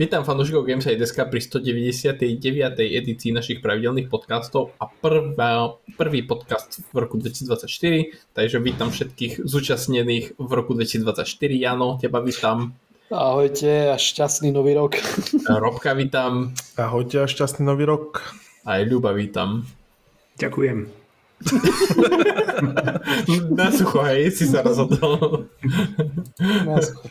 Vítam fanúšikov Gameside.sk pri 199. edícii našich pravidelných podcastov a prvá, prvý podcast v roku 2024, takže vítam všetkých zúčastnených v roku 2024. Jano, teba vítam. Ahojte a šťastný nový rok. Robka vítam. Ahojte a šťastný nový rok. Aj Ľuba vítam. Ďakujem. Na sucho, hej, si sa rozhodol. Na sucho.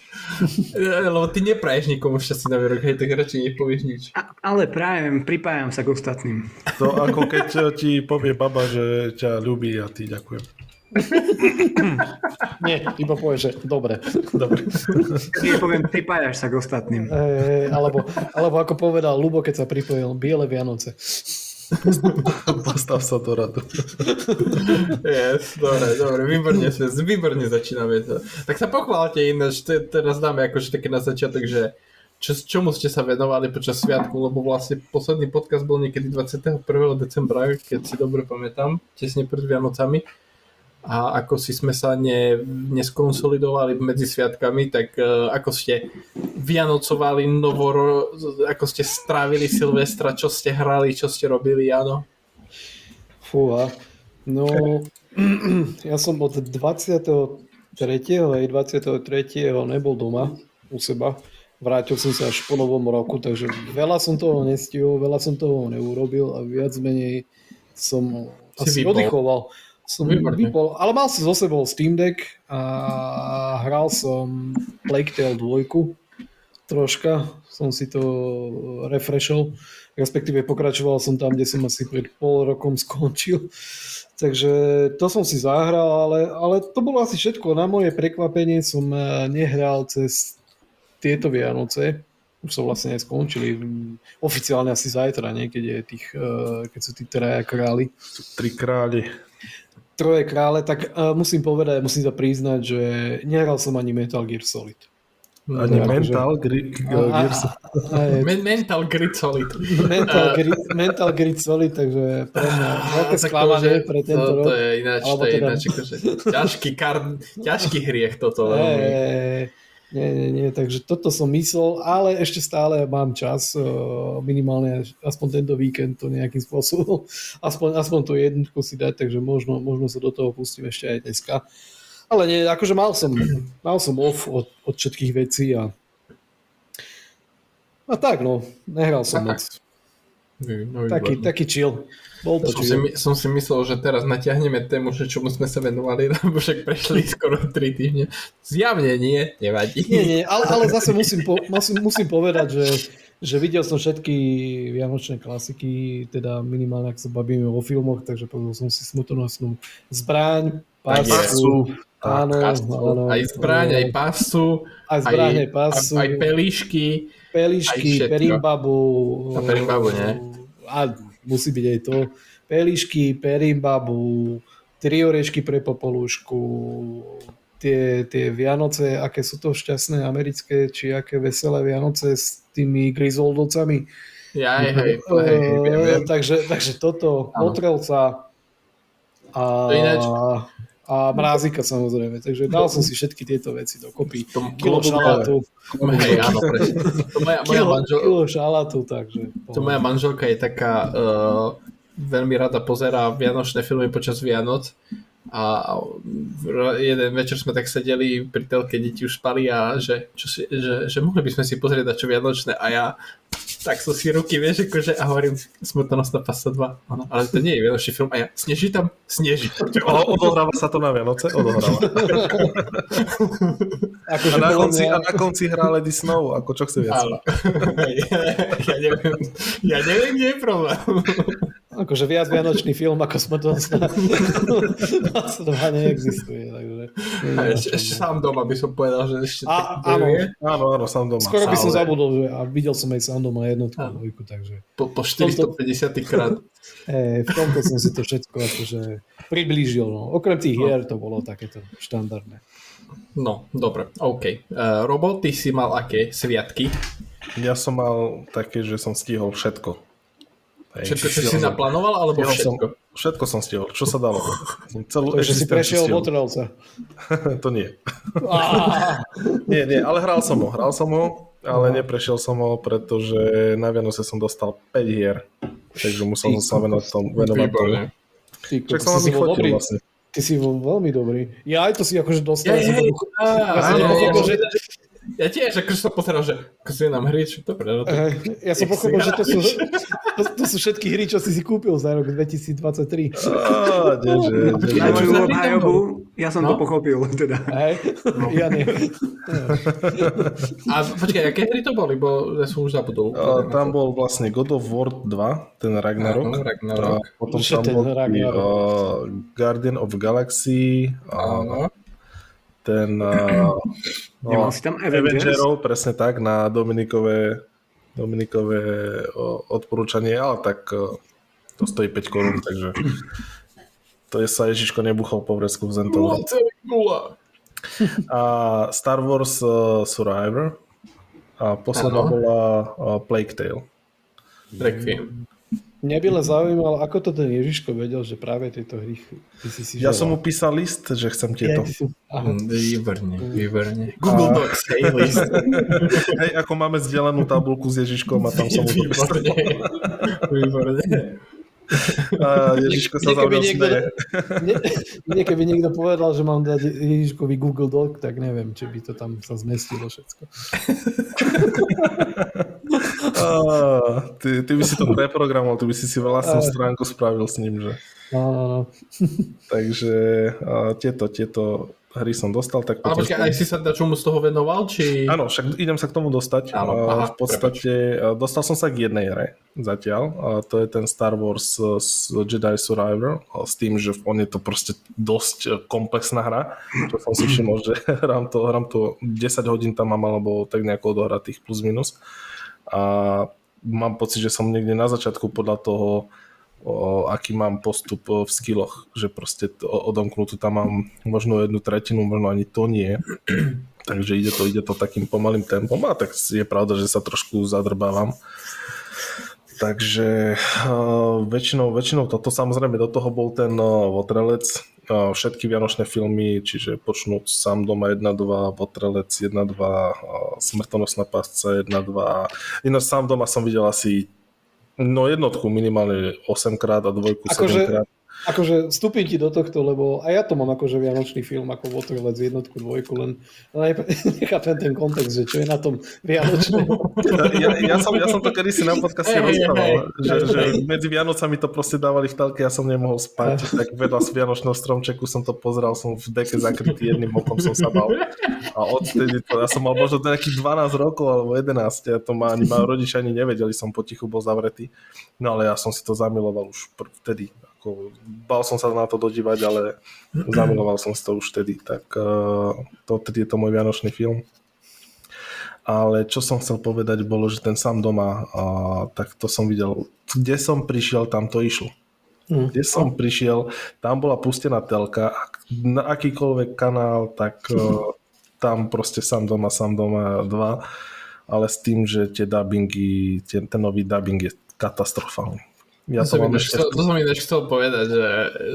Lebo ty nepraješ nikomu šťastný nový rok, hej, tak radšej nepovieš nič. A, ale prajem, pripájam sa k ostatným. To ako keď ti povie baba, že ťa ľúbi a ty ďakujem. Nie, iba povieš, že dobre. Dobre. Keď poviem, pripájaš sa k ostatným. E, alebo, alebo ako povedal Lubo, keď sa pripojil, biele Vianoce. Postav sa to radu. Yes, dobre, dobre, výborne, sa- výborne začíname to. Tak sa pochválte ináč, te- teraz dáme akože také na začiatok, že čo, čomu ste sa venovali počas sviatku, lebo vlastne posledný podcast bol niekedy 21. decembra, keď si dobre pamätám, tesne pred Vianocami. A ako si sme sa ne, neskonsolidovali medzi sviatkami, tak uh, ako ste vianocovali novoro, ako ste strávili Silvestra, čo ste hrali, čo ste robili, áno? Fúha. No, ja som od 23. aj 23. nebol doma u seba. Vrátil som sa až po novom roku, takže veľa som toho nestihol, veľa som toho neurobil a viac menej som Si asi vypol. oddychoval. Som Výborne. vypol, ale mal som zo sebou Steam Deck a hral som Plague Tale 2 troška, som si to refreshol, respektíve pokračoval som tam, kde som asi pred pol rokom skončil. Takže to som si zahral, ale, ale to bolo asi všetko. Na moje prekvapenie som eh, nehral cez tieto Vianoce. Už som vlastne aj skončili. Oficiálne asi zajtra, nie? Keď, je tých, eh, keď sú tí traja králi. Tri králi. Troje krále, tak uh, musím povedať, musím sa priznať, že nehral som ani Metal Gear Solid. Ani No, mental, gri, a- Men- mental grit solid. Mental, Grid, Mental Grid Solid, takže pre mňa veľké sklamanie pre tento to, rok. to je ináč, to je teda- ináč akože ťažký, kar, ťažký hriech toto. Nie, nie, nie, nie, takže toto som myslel, ale ešte stále mám čas, eh, minimálne aspoň tento víkend to nejakým spôsobom, aspoň, aspoň tú jednotku si dať, takže možno, možno sa do toho pustím ešte aj dneska. Ale nie, akože mal som, mal som off od, od všetkých vecí a a tak no, nehral som moc. No, Taký, taký chill. Bol to Som si, chill. som si myslel, že teraz natiahneme tému, že čomu sme sa venovali, lebo však prešli skoro 3 týždne. Zjavne nie, nevadí. Nie, nie, ale, ale zase musím, po, musím, musím povedať, že, že videl som všetky vianočné klasiky, teda minimálne ak sa bavíme o filmoch, takže pozrel som si smrtonosnú zbraň, pásu, áno, Kastu, áno, aj zbraň, aj pasu, aj zbraň, aj pásu, aj, aj pelíšky. všetko. perimbabu. A perimbabu, nie? A musí byť aj to. Pelišky, perimbabu, tri orešky pre popolušku, tie, tie Vianoce, aké sú to šťastné americké, či aké veselé Vianoce s tými grizoldovcami. Ja, hej, hej, hej, hej, viem. Eh, takže, takže toto, Áno. motrelca a, To ináč- a mrázika samozrejme. Takže dal som si všetky tieto veci dokopy. To Kilo šalátu, Hej, áno, presne. To moja, moja, kilo, manžel, kilo šalátu, takže... to moja manželka je taká, uh, veľmi rada pozerá vianočné filmy počas Vianoc a jeden večer sme tak sedeli pri telke, deti už spali a že, čo si, že, že mohli by sme si pozrieť na čo Vianočné a ja tak som si ruky, vieš, akože a hovorím Smrtonosná pasa 2, ano, ale to nie je Vianočný film a ja, sneží tam? Sneží. O, odohráva sa to na Vianoce? Odohráva. Akože A na, konci, mňa- a na konci hrá Lady Snow, ako čo chce viac. Áno. ja, neviem, ja neviem, kde je problém. Akože viac vianočný film ako smrtnostná následová neexistuje. Takže, A ešte, ešte sám doma by som povedal, že ešte A, áno. Áno, áno, sám doma. skoro by som zabudol, že a videl som aj sám doma jednotku Áno. dvojku, takže Po, po 450 krát. e, v tomto som si to všetko akože priblížil. No. Okrem tých hier to bolo takéto štandardné. No, dobre, OK. Uh, Robo, ty si mal aké sviatky? Ja som mal také, že som stihol všetko. Všetko, čo si naplánoval, alebo stihol som, všetko? všetko som stihol, čo sa dalo. Celú Takže si prešiel. Motrelca. to nie. Nie, nie, ale hral som ho, hral som ho. ale neprešiel som ho, pretože na Vianoce som dostal 5 hier, takže musel som sa venovať tomu. Venovať tomu. Ty som vám si ich fotil vlastne. Ty si bol veľmi dobrý. Ja aj to si akože dostal. Som hej, to- á, ja tiež, akože som pozeral, že ukazuje nám hry, čo dobre, no to... Ja som pochopil, že to sú, to, to sú všetky hry, čo si si kúpil za rok 2023. Á, kdeže, Na kdeže. čo moju obhajobu, ja som to No. pochopil, teda. Hej, ja nie. A počkaj, aké hry to boli, bo ja som už zabudol. A, tam bol vlastne God of War 2, ten Ragnarok. Áno, Ragnarok. A potom tam bol Ragnarok. uh, Guardian of Galaxy, Áno. Ten uh, Nemal si tam Avengers? Avengerov, presne tak, na Dominikové, Dominikové odporúčanie, ale tak o, to stojí 5 korún, takže to je sa Ježiško nebuchol po vresku v Zentovu. 0,0. A Star Wars uh, Survivor a posledná bola uh, Plague Tale. Requiem. Mňa by len zaujímalo, ako to ten Ježiško vedel, že práve tieto hry ty si si Ja želal. som mu písal list, že chcem tieto. si-. Mm, Výborne, výborne. Google Docs, hej, list. Hej, ako máme zdieľanú tabulku s Ježiškom a tam som mu to písal. Výborne. Výborne. A Ježiško sa mnou niekto-. Nie, nie, keby niekto povedal, že mám dať Ježiškovi Google Doc, tak neviem, či by to tam sa zmestilo všetko. Á, ty, ty by si to preprogramoval, ty by si si vlastnú stránku spravil s ním, že? No, no, no. Takže a, tieto, tieto hry som dostal, tak Ale počkaj, aj si sa na čomu z toho venoval, či... Áno, však idem sa k tomu dostať. Áno, aha, v podstate a dostal som sa k jednej hre zatiaľ. A to je ten Star Wars uh, s Jedi Survivor s tým, že on je to proste dosť uh, komplexná hra. Čo som si všimol, že hrám to, hrám to 10 hodín tam mám, alebo tak nejako odohratých plus minus. A mám pocit, že som niekde na začiatku podľa toho o, aký mám postup o, v skilloch, že proste to, odomknutú tam mám možno jednu tretinu, možno ani to nie. Takže ide to, ide to takým pomalým tempom a tak je pravda, že sa trošku zadrbávam. Takže uh, väčšinou, väčšinou toto samozrejme do toho bol ten uh, Votrelec, všetky vianočné filmy, čiže počnúť sám doma 1-2, Votrelec 1-2, uh, Smrtonosná pasca 1-2. Ináč sám doma som videl asi no jednotku minimálne 8 krát a dvojku 7 Akože- krát. Akože vstúpim ti do tohto, lebo aj ja to mám akože vianočný film ako Waterlets jednotku, dvojku, len len nechápem ten kontext, že čo je na tom vianočné. Ja, ja, som, ja som to kedysi na podcaste hej, rozprával, hej. že, Hej, že medzi Vianocami to proste dávali v telke, ja som nemohol spať, tak vedľa z Vianočného stromčeku som to pozeral, som v deke zakrytý jedným okom som sa bal. A odtedy to, ja som mal možno nejakých 12 rokov alebo 11, ja to ma ani ma rodičia ani nevedeli, som potichu bol zavretý. No ale ja som si to zamiloval už pr- vtedy. Ako, bal som sa na to dodívať, ale zamiloval som to už vtedy. Tak uh, to je to môj vianočný film. Ale čo som chcel povedať bolo, že ten sám doma, a, tak to som videl, kde som prišiel, tam to išlo. Hm. Kde som prišiel, tam bola pustená telka, na akýkoľvek kanál, tak uh, tam proste sám doma, sám doma 2, ale s tým, že tie dubbingy, tie, ten nový dubbing je katastrofálny. Ja To som, mám ešte... chcel, to som ináč chcel povedať, že...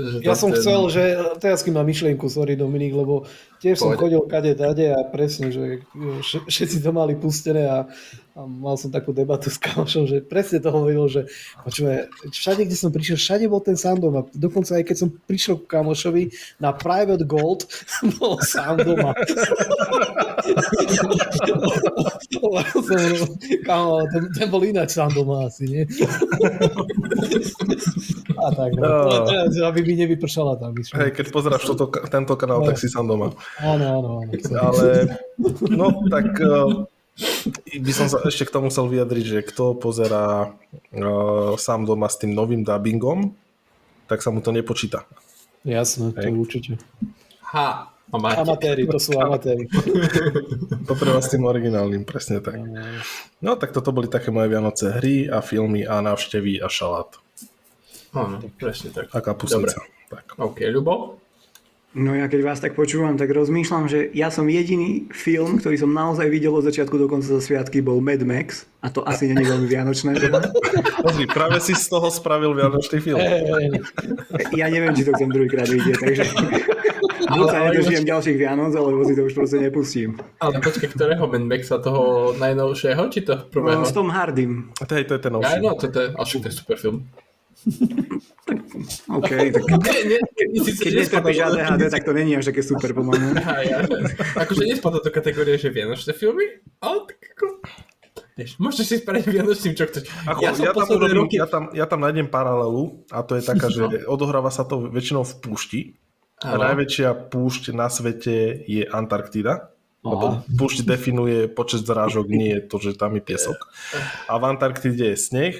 že Ja som ten- chcel, že teraz kým mám myšlienku, sorry Dominik, lebo tiež som Poď. chodil kade tade a presne, že vš- všetci to mali pustené a, a mal som takú debatu s kamošom, že presne to hovoril, že počúvaj, všade, kde som prišiel, všade bol ten sám doma. Dokonca aj keď som prišiel k kamošovi na Private Gold, bol. Hovoril som, Kámo, ten, ten bol ináč sám doma asi, nie? A tak, no. No. Teraz, aby mi nevypršala myšlienka. Hej, keď pozráš toto, tento kanál, tak si sám doma. Áno, áno, áno. Ale no tak uh, by som sa ešte k tomu chcel vyjadriť, že kto pozerá uh, sám doma s tým novým dubbingom, tak sa mu to nepočíta. Jasné, to Hej. určite. Ha, a máte. Amatéri, to sú amatéri. To treba s tým originálnym, presne tak. No tak toto boli také moje Vianoce hry a filmy a návštevy a šalát. Áno, presne tak. A kapusnica. Tak. OK, Ľubo? No ja keď vás tak počúvam, tak rozmýšľam, že ja som jediný film, ktorý som naozaj videl od začiatku do konca za sviatky, bol Mad Max. A to asi nie je veľmi vianočné. Pozri, práve si z toho spravil Vianočný film. Ja neviem, či to chcem druhýkrát vidieť, takže... Buď sa nedožijem ďalších Vianoc, alebo si to už proste nepustím. Ale počkaj, ktorého Mad Maxa, toho najnovšieho, či to prvého? No, s Tom Hardym. To je, to je ten Ja, novší. no, to, je, to je super film. OK, tak Nie, nie, nie, síce keď nestrpíš do- ADHD, tak to není až také super pomaly. Ja. Akože nespadá do kategórie, že vianočné filmy, ale tak ako... Vieš, môžeš si spraviť vianočným, čo chceš. Ako, ja ja, tam urobím, roky... ja, tam, ja tam nájdem paralelu a to je taká, že odohráva sa to väčšinou v púšti. A Áno. najväčšia púšť na svete je Antarktida. Lebo Aha. púšť definuje počet zrážok, nie je to, že tam je piesok. A v Antarktide je sneh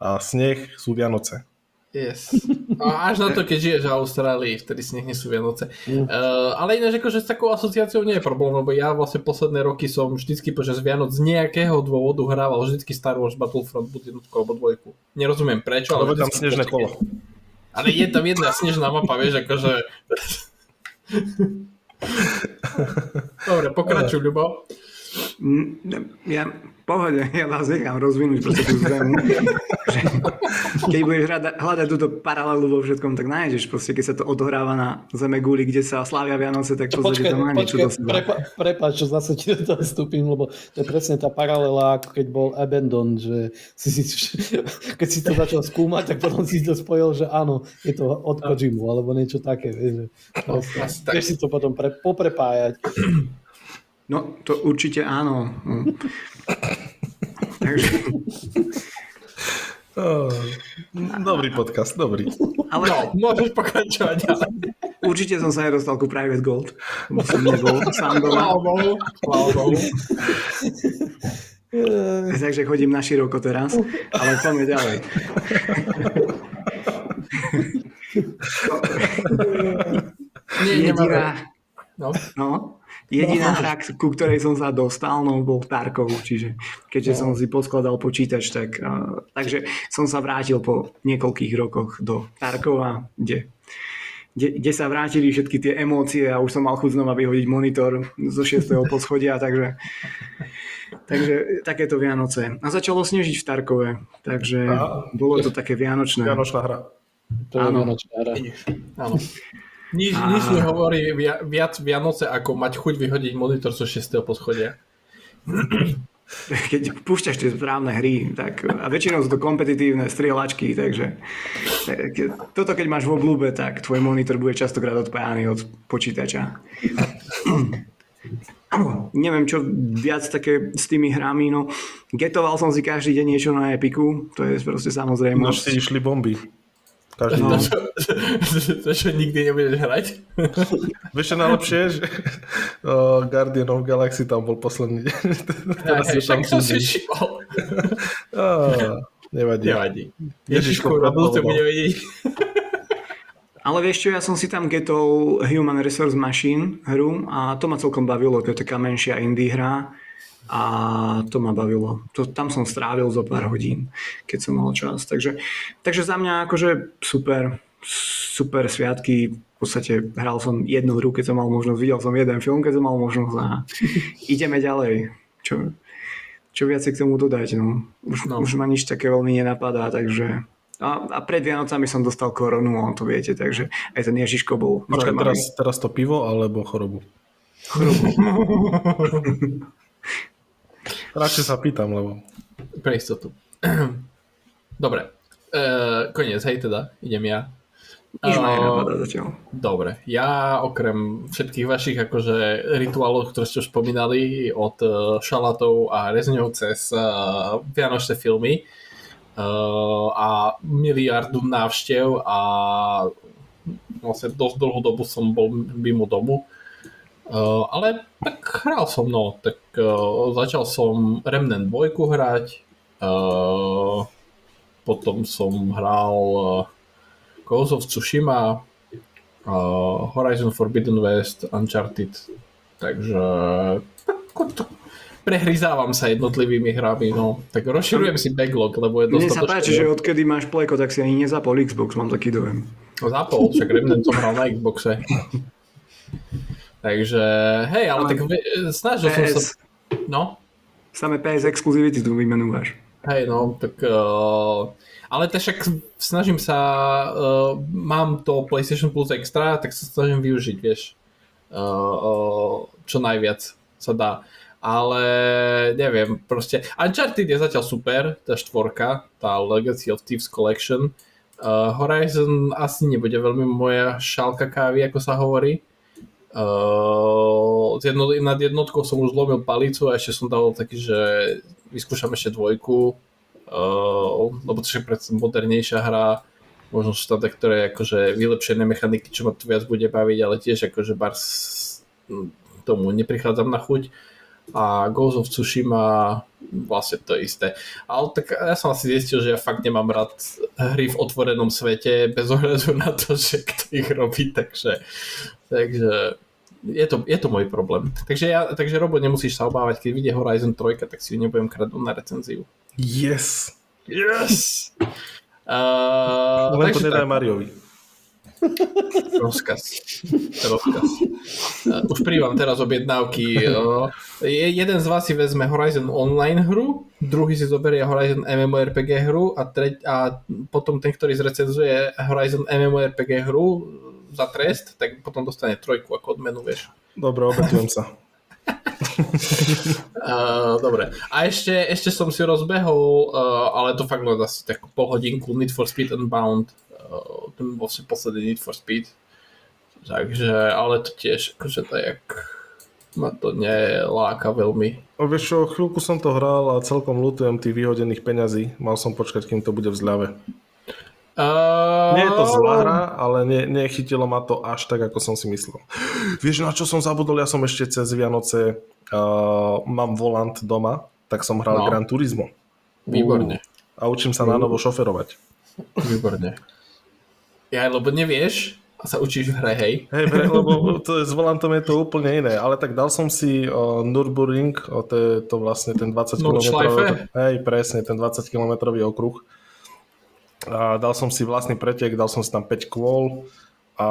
a sneh sú Vianoce. Yes. A až na to, keď žiješ v Austrálii, vtedy si nech nie sú Vianoce. Uh, ale ináč akože s takou asociáciou nie je problém, lebo ja vlastne posledné roky som vždycky počas Vianoc z nejakého dôvodu hrával vždycky Star Wars Battlefront buď jednotku alebo dvojku. Nerozumiem prečo, ale Lebo je tam snežné kolo. Ale je tam jedna snežná mapa, vieš, akože... Dobre, pokračuj, Ľubo. Ja, pohode, ja vás nechám rozvinúť proste tú zemu. Že keď budeš hľadať, hľadať túto paralelu vo všetkom, tak nájdeš proste, keď sa to odohráva na zeme guli, kde sa slávia Vianoce, tak podstate Počkaj, to má niečo do seba. prepa, prepáč, čo zase ti do toho vstúpim, lebo to je presne tá paralela, ako keď bol Abandon, že si, si, keď si to začal skúmať, tak potom si to spojil, že áno, je to od Kojimu, alebo niečo také, vieš, že proste, asi tak. vieš si to potom pre, poprepájať. No, to určite áno. Takže, dobrý podcast, dobrý. ale No, môžeš pokračovať určite som sa nedostal ku Private Gold. Som nebol sám doma. Takže chodím na široko teraz, ale poďme ďalej. Nie, Jediná. No. no, jediná hra, ku ktorej som sa dostal, no, bol Tarkov, čiže keďže som si poskladal počítač, tak, uh, takže som sa vrátil po niekoľkých rokoch do Tarkova, kde, kde, kde sa vrátili všetky tie emócie a už som mal chuť znova vyhodiť monitor zo 6. poschodia, takže Takže takéto Vianoce. A začalo snežiť v Tarkove, takže bolo to také vianočné. Vianočná hra. To je Áno. vianočná hra. Áno. Nič, A- nič mi hovorí via, viac Vianoce, ako mať chuť vyhodiť monitor zo 6. poschodia. keď púšťaš tie správne hry, tak, a väčšinou sú to kompetitívne strieľačky, takže tak, toto keď máš v oblúbe, tak tvoj monitor bude častokrát odpájaný od počítača. Neviem, čo viac také s tými hrami, no getoval som si každý deň niečo na Epiku, to je proste samozrejme. Nož si išli bomby. Každý No. To, čo nikdy nebudeš hrať. Vieš, čo najlepšie je, že o, Guardian of Galaxy tam bol posledný deň. Teraz Hej, však som si všimol. Nevadí. Nevadí. Ježiško, na budúce bude vedieť. Ale vieš čo, ja som si tam getol Human Resource Machine hru a to ma celkom bavilo, to je taká menšia indie hra a to ma bavilo. To, tam som strávil zo pár hodín, keď som mal čas. Takže, takže za mňa akože super, super sviatky. V podstate hral som jednu hru, keď som mal možnosť, videl som jeden film, keď som mal možnosť a ideme ďalej. Čo, čo viac k tomu dodať, no. Už, No. no. už ma nič také veľmi nenapadá, takže... A, a pred Vianocami som dostal koronu, on to viete, takže aj ten Ježiško bol Počkaj, teraz, teraz to pivo alebo chorobu? Radšej sa pýtam, lebo... Pre istotu. Dobre. E, koniec, hej teda. Idem ja. Nič ma nenapadá zatiaľ. Dobre, ja okrem všetkých vašich akože rituálov, ktoré ste už spomínali, od uh, šalatov a rezňov cez uh, vianočné filmy uh, a miliardu návštev a vlastne dosť dlhú dobu som bol mimo domu. Uh, ale tak hral som, no, tak uh, začal som Remnant 2 hrať, uh, potom som hral uh, Ghost of Tsushima, uh, Horizon Forbidden West, Uncharted, takže tak, tak, prehryzávam sa jednotlivými hrami, no. Tak rozširujem si backlog, lebo je Mne sa páči, že odkedy máš pleko, tak si ani nezapol Xbox, mám taký dojem. Zapol, však Remnant som hral na Xboxe. Takže, hej, ale, tak snažil som sa... No, samé PS exkluzivity tu vymenúvaš. hej, no, tak... Uh, ale to však snažím sa... Uh, mám to PlayStation Plus Extra, tak sa snažím využiť, vieš. uh, čo najviac sa dá. Ale neviem, proste Uncharted je zatiaľ super, tá štvorka, tá Legacy of Thieves Collection. Uh, Horizon asi nebude veľmi moja šálka kávy, ako sa hovorí. Uh, jedno, nad jednotkou som už zlomil palicu a ešte som dal taký, že vyskúšam ešte dvojku, uh, lebo to je predsa modernejšia hra, možno sú tam ktoré akože vylepšené mechaniky, čo ma tu viac bude baviť, ale tiež akože bar tomu neprichádzam na chuť a Ghost of Tsushima vlastne to isté. Ale tak ja som asi zistil, že ja fakt nemám rád hry v otvorenom svete bez ohľadu na to, že kto ich robí, takže, takže je to, je to môj problém. Takže, ja, takže Robo, nemusíš sa obávať, keď vyjde Horizon 3, tak si ju nebudem kradnúť na recenziu. Yes! Yes! Uh, Len to nedaj Mariovi. Rozkaz. Rozkaz. Už prívam teraz objednávky. Jeden z vás si vezme Horizon Online hru, druhý si zoberie Horizon MMORPG hru a, treť, a potom ten, ktorý zrecenzuje Horizon MMORPG hru za trest, tak potom dostane trojku ako odmenu, vieš. Dobre, obetujem sa. uh, dobre. A ešte, ešte som si rozbehol, uh, ale to fakt len asi takú pol hodinku Need for Speed Unbound uh, ten vlastne posledný Need for Speed. Takže, ale to tiež, akože to jak ma to neláka veľmi. O, vieš čo, chvíľku som to hral a celkom lutujem tých vyhodených peňazí. Mal som počkať, kým to bude v zľave. Uh... Nie je to zlá hra, ale ne, nechytilo ma to až tak, ako som si myslel. Vieš, na čo som zabudol? Ja som ešte cez Vianoce uh, mám volant doma, tak som hral No. Gran Turismo. Výborne. A učím sa na novo šoferovať. Výborne. Ja, lebo nevieš a sa učíš v hre, hej. Hej, pre, lebo to je, s volantom je to úplne iné, ale tak dal som si uh, Nürburgring, o, to je to vlastne ten 20 km. Nordschleife? Hej, presne, ten 20 km okruh. A dal som si vlastný pretek, dal som si tam 5 kôl a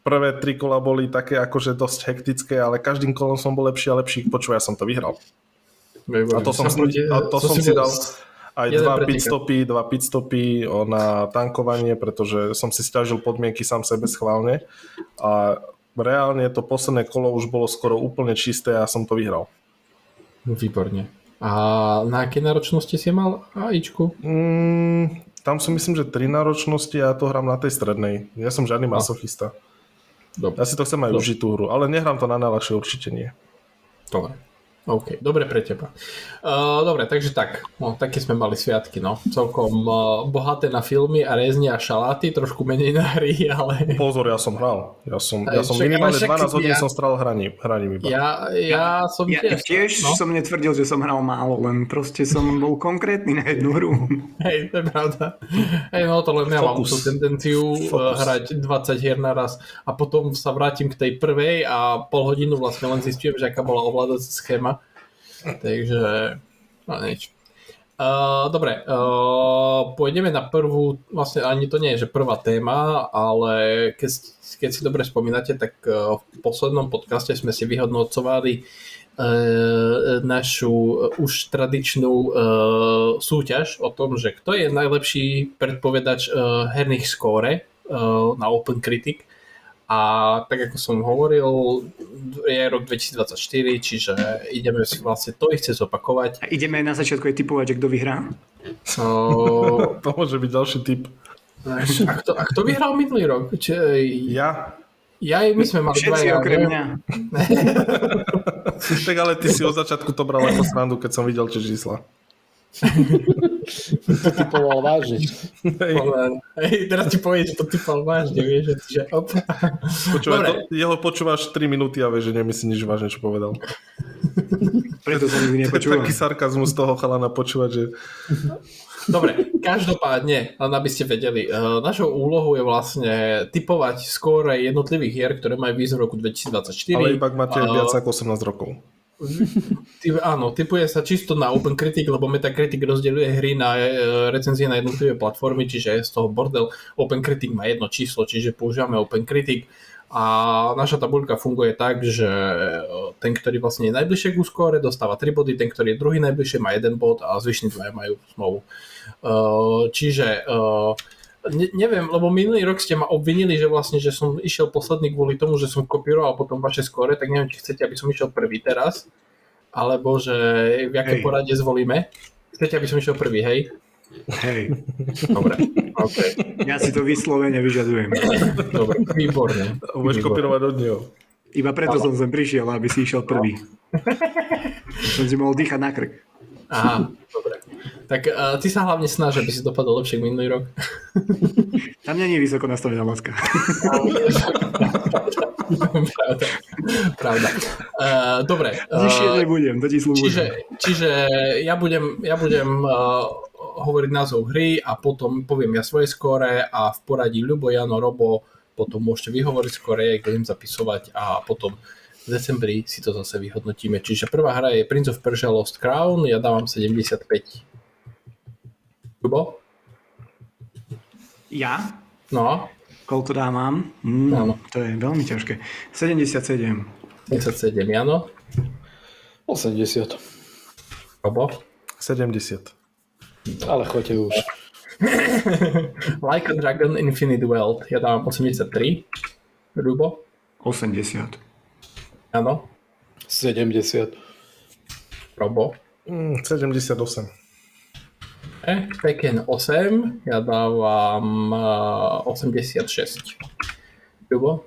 prvé tri kola boli také akože dosť hektické, ale každým kolom som bol lepší a lepší. Počúvaj, ja som to vyhral. Výborne. A to som, bude- a to som si bol- dal aj jeden dva pitstopy, dva pitstopy na tankovanie, pretože som si stiažil podmienky sám sebe schválne a reálne to posledné kolo už bolo skoro úplne čisté a som to vyhral. Výborne. A na aké náročnosti si mal AIčku? Mm, tam som myslím, že tri náročnosti a ja to hrám na tej strednej. Ja som žiadny masochista. Dobre. Ja si to chcem aj Dobre. užiť tú hru, ale nehrám to na najľahšie určite nie. Dobre. OK, dobre pre teba. Uh, dobre, takže tak, no, také sme mali sviatky, no. Celkom uh, bohaté na filmy a rezne a šaláty, trošku menej na hry, ale Pozor, ja som hral. Ja som, Aj, ja som však- minimálne ale však 12 hodín ja- som stral hraním, hraním iba. ja, ja som Ja tiež, tiež no. som netvrdil, že som hral málo, len proste som bol konkrétny na jednu hru. Hej, to je pravda. Hej, no to len ja mám tú tendenciu uh, Fokus. hrať 20 hier naraz a potom sa vrátim k tej prvej a pol hodinu vlastne len zistujem, že aká bola ovládacia schéma. Takže, no nič. Uh, dobre, uh, pôjdeme na prvú, vlastne ani to nie je, že prvá téma, ale keď, keď si dobre spomínate, tak uh, v poslednom podcaste sme si vyhodnocovali uh, našu už tradičnú uh, súťaž o tom, že kto je najlepší predpovedač uh, herných skóre uh, na Open Critic. A tak ako som hovoril, je rok 2024, čiže ideme si vlastne to isté zopakovať. A ideme na začiatku aj typovať, že kto vyhrá. Uh, To môže byť ďalší typ. a, kto, a kto vyhral minulý rok? Či, Ja? ja, my sme mali Všetci dvaja, okrem mňa. Tak ale ty si od začiatku to bral ako srandu, keď som videl tie čísla. To typoval vážne. Hej, Hej, teraz ti povie, že to typal vážne, vieš, že, op. počúvaj, Dobre. to, jeho počúvaš 3 minúty a vieš, že nemyslí nič vážne, čo povedal. Preto som nikdy To je nepočul. taký sarkazmus toho chalana počúvať, že Dobre, každopádne, len aby ste vedeli, uh, našou úlohou je vlastne typovať skóre jednotlivých hier, ktoré majú výsť v roku 2024. ale iba ak máte A- viac ako 18 rokov. Áno, typuje sa čisto na Open Critic, lebo Metacritic rozdeľuje hry na e, recenzie na jednotlivé platformy, čiže je z toho bordel. Open Critic má jedno číslo, čiže používame Open Critic a naša tabuľka funguje tak, že e, ten, ktorý vlastne je najbližšie ku skóre, dostáva 3 body, ten, ktorý je druhý najbližšie, má 1 bod a zvyšní dvaja majú znovu. E, Čiže e, ne, neviem, lebo minulý rok ste ma obvinili, že vlastne, že som išiel posledný kvôli tomu, že som kopíroval potom vaše skóre, tak neviem, či chcete, aby som išiel prvý teraz, alebo že v aké Hej. poradie zvolíme. Chcete, aby som išiel prvý, hej? Hej, Dobre, OK, ja si to vyslovene vyžadujem. dobre, výborne. Budeš kopírovať od neho. Iba preto som sem prišiel, aby si išiel prvý. Som si mohol dýchať na krk. Aha, dobre. Tak uh, ty sa hlavne snaž, aby si dopadol lepšie minulý rok. Tam není vysoko nastavená láska. pravda. pravda. Uh, dobre. Nižšie Uh, nebudem, to ti slúbujem. čiže, čiže ja budem, ja budem uh, hovoriť názov hry a potom poviem ja svoje skóre a v poradí Ľubo, Jano, Robo, potom môžete vyhovoriť skóre, budem zapisovať a potom v decembri si to zase vyhodnotíme. Čiže prvá hra je Prince of Persia Lost Crown, ja dávam 75. Ľubo? Ja? No, Koľko dávam? Mm, Áno. to je veľmi ťažké. 77. 57 Jano, 80. Robo, 70. Ale choďte už. Like a Dragon Infinite Wealth, ja dávam 83. Ľubo, 80. Jano, 70. Robo, Mm, 78. Tekken 8, ja dávam uh, 86. Ľubo,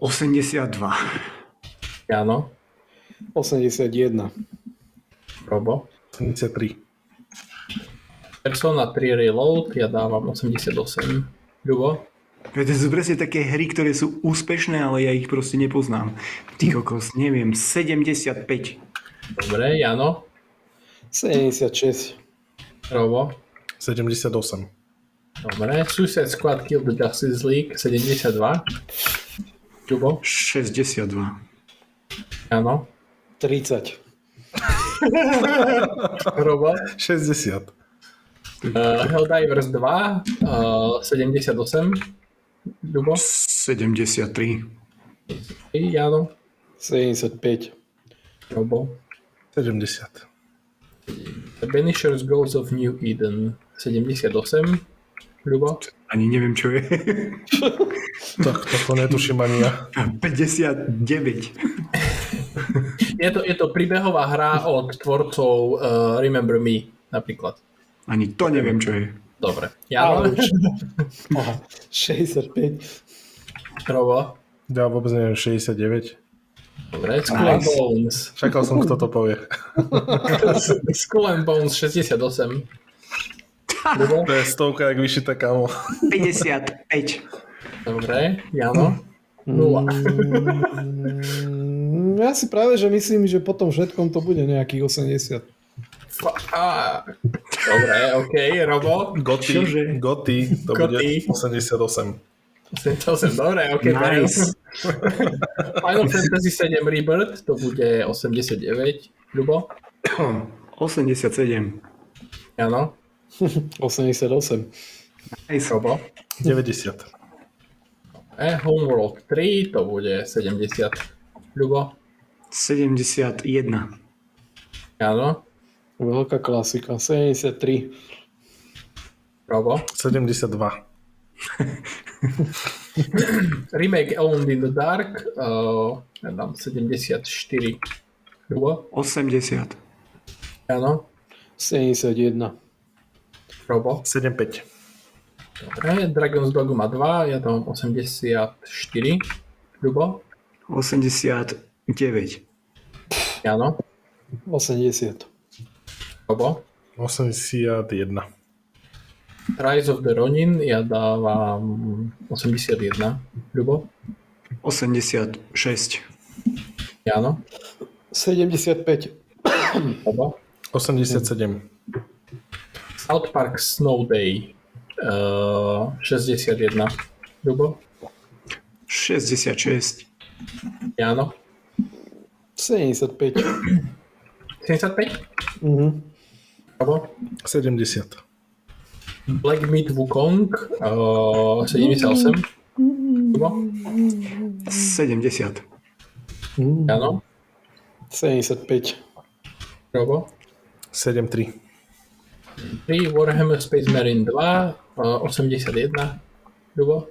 82. Jano, 81. Robo, 73. Persona 3 Reload, ja dávam 88. Ľubo, To sú presne také hry, ktoré sú úspešné, ale ja ich proste nepoznám. Ty kokos, neviem, 75. dobre, Jano, 76. Robo, 78. dobre, Suicide Squad Kill the Justice League 72. Ľubo, 62. Jano, 30. Robo, 60. uh, Helldivers 2, uh, 78. Ľubo, 73. Jano, 75. Robo, 70. The Banishers Ghosts of New Eden 78. Ľubo? Ani neviem, čo je. Tak, toto netuším ani ja. 59. Je to, je to príbehová hra od tvorcov uh, Remember Me napríklad. Ani to neviem, čo je. Dobre. Ja Ale už. Aha, 65. Robo? Ja vôbec neviem, 69. Dobre. Skull and Nice. Bones. Čakal som, kto to povie. Skull and Bones 68. Ľubo? To je stovka, jak vyšité kamo. 55. Dobre. Jano? Nula. Mm, Ja si práve, že myslím, že potom všetkom to bude nejakých 80. Fuck. Dobre, OK. Robo? Goty, Čože? Goty, to Goty. bude 88. 88. Dobre, OK. Nice. Final Fantasy 7 Rebirth, to bude 89. Ľubo? 87. Jano? 88. Nice. Robo? 90. E, Homeworld 3, to bude 70. Ľubo? 71. Áno. Veľká klasika. 73. Robo? 72. Remake Alone in the Dark, uh, ja dám 74. Ľubo? 80. Áno. 71. Robo? 75. Dobre. Dragon's Dogma 2, ja dám 84. Ľubo? 89. Áno. 80. Robo? 81. Rise of the Ronin, ja dávam 81. Ľubo? 86. Áno. 75. Robo? 87. South Park Snow Day, uh, 61. Ľubo? 66. Áno. 75. 75? Mhm. Robo? 70. Black Meat Wukong, uh, 78. Ľubo? 70. Mhm. Áno. 75. Robo? 73. 3 Warhammer Space Marine 2, Uh, 81. Ľubo?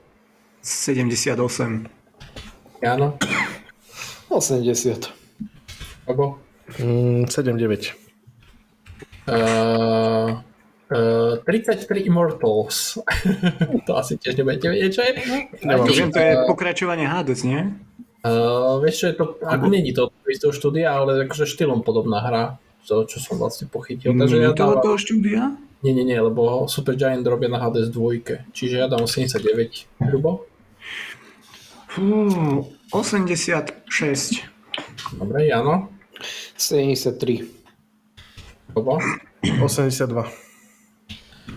78. Jano? 80. Robo? Mm, 7-9. Uh, uh, 33 Immortals. to asi tiež nebudete vedieť, čo je. Nemám. Viem, to je pokračovanie Hades, nie? Uh, vieš čo, je to, ako není to z toho štúdia, ale akože štýlom podobná hra, to, čo som vlastne pochytil. Takže ja Mm, toho, dávam, toho štúdia? nie, nie, nie, lebo Super Giant robia na Hades 2, čiže ja dám 79. Hrubo? Fú, 86. Dobre, Jano? 73. Robo? 82.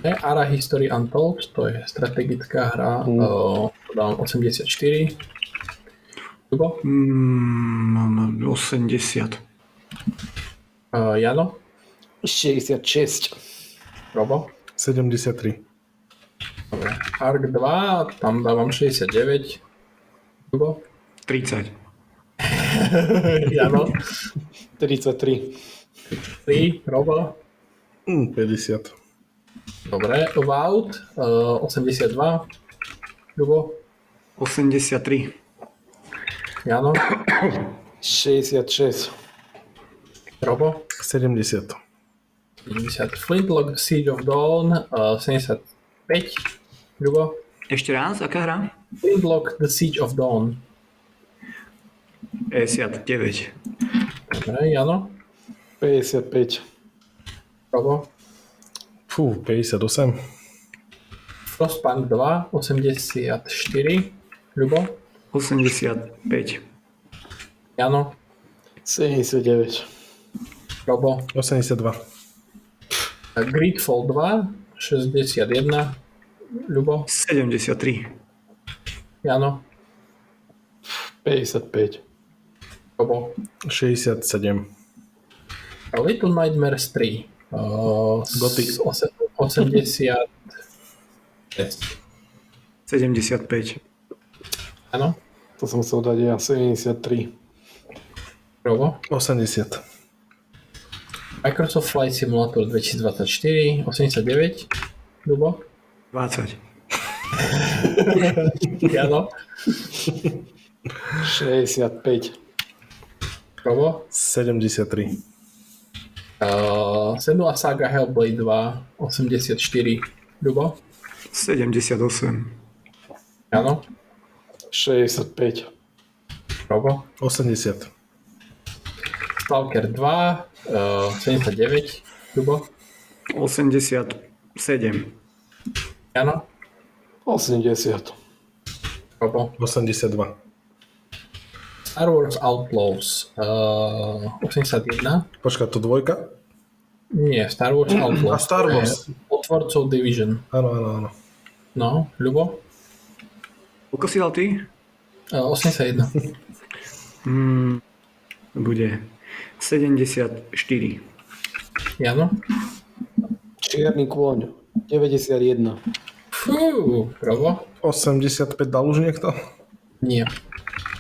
E, Ara History Untold, to je strategická hra, mm. uh, to dám 84. Ľubo? Mm, 80. Uh, Jano? 66. Robo? 73. Dobre. Ark 2, tam dávam 69. Ľubo? 30. Jano? 33. 3. Robo? Mm, 50. Dobre. Vault, uh, 82. Ľubo? 83. Jano? 66. Robo? 70. 70. Flintlock Siege of Dawn, uh, 75. Ľubo? Ešte raz, aká hra? Flintlock The Siege of Dawn. 59. Dobre, Jano? 55. Robo? Fú, 58. Frostpunk 2, 84. Ľubo? 85. Jano? 79. Robo? 82. Gridfall 2, 61. Ľubo? 73. Jano? 55. Robo? 67. A Little Nightmares 3. Uh, Gothic. 80. 75. Áno? To som chcel dať ja. 73. Robo? 80. Microsoft Flight Simulator 2024, 89. Ľubo? 20. Jano? 65. Robo? 73. Uh, Senua Saga Hellblade 2, 84. Ľubo? 78. Jano? 65. Robo? 80. Stalker 2, uh, 79. Ľubo? 87. Jano? 80. Robo? 82. Star Wars Outlaws uh, 81. Počkaj, to dvojka? Nie, Star Wars Outlaws. A Star Wars. Od tvorcov Division. Áno, áno, áno. No, Ľubo? Koľko si dal ty? Uh, 81. Mm, bude 74. Jano? Čierny kôň. 91. Fú, Robo? 85 dal už niekto? Nie.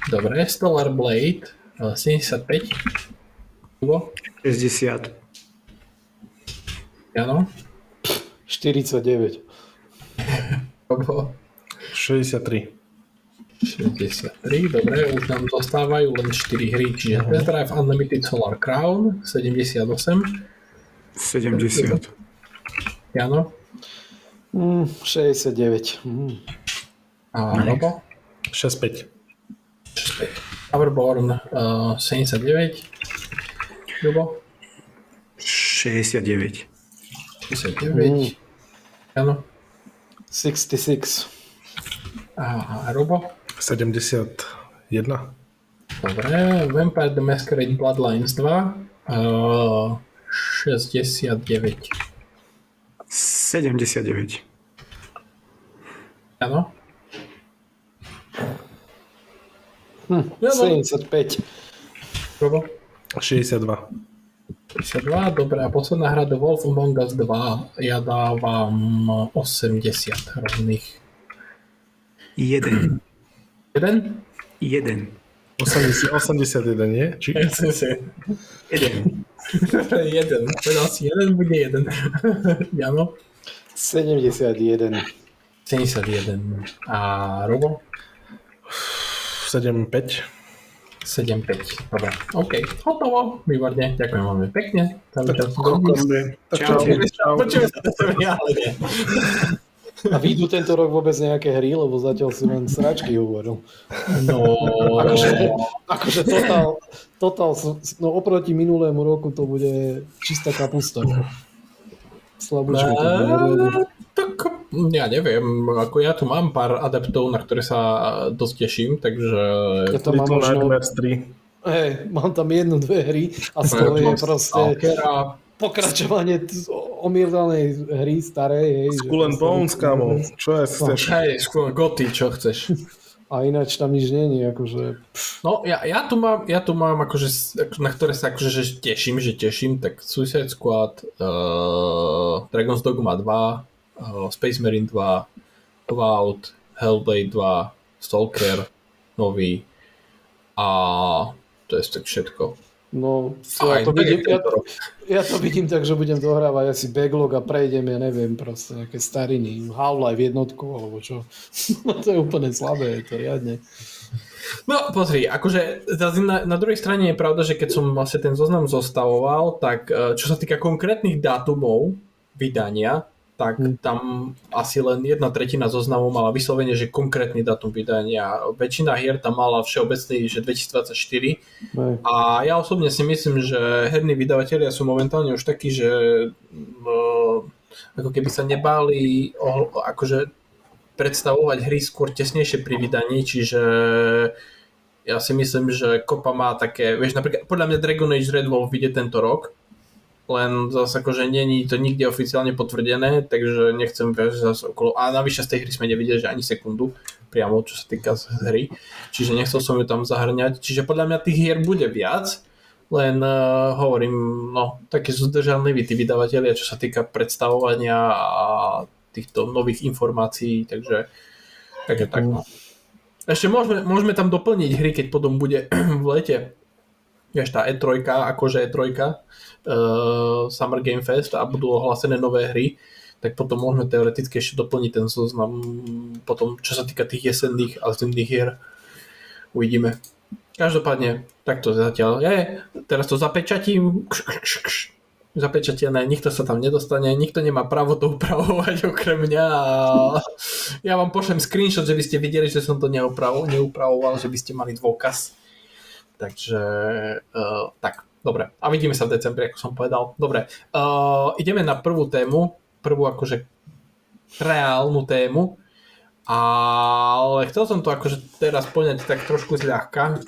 Dobre, Stellar Blade uh, 75. Ľubo? 60. Jano? 49. Robo? 63. 63, dobre, už nám zostávajú len 4 hry, čiže Test Drive Unlimited Solar Crown 78, 70. Jano Mm, 69. Mm. a Robo, 65. 65. Powerborn uh, 79, Ľubo, 69. 69, Jano 66. a Robo, 71. dobre, Vampire the Masquerade Bloodlines 2, uh, 69, 79. Jano, Hm, Ja, no. 75. Robo, 62. 52, dobre, a posledná hra The Wolf Among Us 2, ja dávam 80 rovných. 1. 1? 1. 80, 81, nie? Či? Ja som si... 1. jeden. Povedal si jeden, bude jeden. Jano? 71. 71. A Robo? 7-5. 7-5. Dobre, OK, hotovo, výborne, ďakujem veľmi pekne. Počujeme sa do. A vyjdú tento rok vôbec nejaké hry, lebo zatiaľ si len sračky hovoril. No, Akože, akože total, total, no oproti minulému roku to bude čistá kapusta. Slabúčko to bude. Eh, tak ja neviem, ako ja tu mám pár adeptov, na ktoré sa dosť teším, takže Ja tam mám možno, Nightmares 3. hej, mám tam jednu, dve hry a z toho je proste Stalkera, pokračovanie t- omierdanej hry starej. Hej, Skull and Bones, kámo. Čo je, chceš? hej, skôr goty, čo chceš. A ináč tam nič není, akože... No, ja, ja, tu mám, ja tu mám akože, na ktoré sa akože že teším, že teším, tak Suicide Squad, uh, Dragon's Dogma 2, uh, Space Marine 2, Cloud, Hellblade 2, Stalker, nový a to je tak všetko. No, ja to, vidím, ja, ja to vidím tak, že budem dohrávať asi backlog a prejdem, ja neviem, proste nejaké stariny, Half-Life jednotku, alebo čo. No to je úplne slabé, je to riadne. No pozri, akože na, na druhej strane je pravda, že keď som vlastne ten zoznam zostavoval, tak eh, čo sa týka konkrétnych dátumov vydania, tak Hm. tam asi len jedna tretina zoznamu mala vyslovene, že konkrétny dátum vydania. Väčšina hier tam mala všeobecný, že 2024 Hej. a ja osobne si myslím, že herní vydavatelia sú momentálne už takí, že ako keby sa nebáli akože predstavovať hry skôr tesnejšie pri vydaní, čiže ja si myslím, že Kopa má také, vieš, napríklad podľa mňa Dragon Age Red Wolf vyjde tento rok, len zase akože není to nikde oficiálne potvrdené, takže nechcem viac zase okolo, a navyše z tej hry sme nevideli, že ani sekundu priamo, čo sa týka z hry, čiže nechcel som ju tam zahrňať, čiže podľa mňa tých hier bude viac, len uh, hovorím, no, také sú zdržanliví tí vydavatelia, čo sa týka predstavovania a týchto nových informácií, takže, takže tak, no. Ešte môžeme, môžeme tam doplniť hry, keď potom bude v lete, vieš, tá E3, akože E3, uh, Summer Game Fest a budú ohlásené nové hry, tak potom môžeme teoreticky ešte doplniť ten zoznam potom, čo sa týka tých jesenných a zimných hier. Uvidíme. Každopádne, takto zatiaľ. Je, teraz to zapečatím. Kš, kš, kš. Zapečatené, nikto sa tam nedostane, nikto nemá právo to upravovať okrem mňa ja vám pošlem screenshot, že by ste videli, že som to neupravoval, neupravoval že by ste mali dôkaz. Takže uh, tak, dobre. A vidíme sa v decembri, ako som povedal. Dobre, uh, ideme na prvú tému, prvú akože reálnu tému, ale chcel som to akože teraz poňať tak trošku zľahka,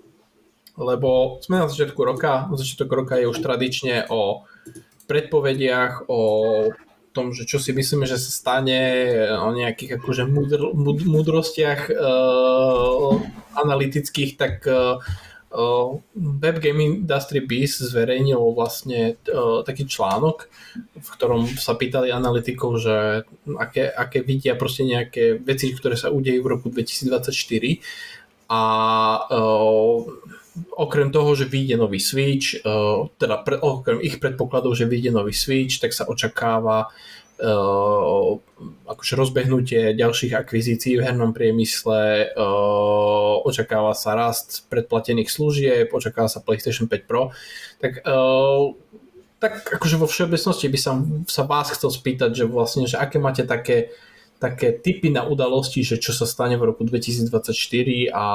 lebo sme na začiatku roka, začiatok roka je už tradične o predpovediach, o tom, že čo si myslíme, že sa stane, o nejakých akože múdr, múd, múdrostiach uh, analytických, tak uh, Web Game Industry Beast zverejnil vlastne taký článok, v ktorom sa pýtali analytikov, že aké, aké vidia proste nejaké veci, ktoré sa udejú v roku 2024 a okrem toho, že vyjde nový Switch, teda pre, okrem ich predpokladov, že vyjde nový Switch, tak sa očakáva uh, akože rozbehnutie ďalších akvizícií v hernom priemysle, uh, očakáva sa rast predplatených služieb, očakáva sa PlayStation 5 Pro, tak uh, tak akože vo všeobecnosti by som sa vás chcel spýtať, že vlastne, že aké máte také, také typy na udalosti, že čo sa stane v roku 2024 a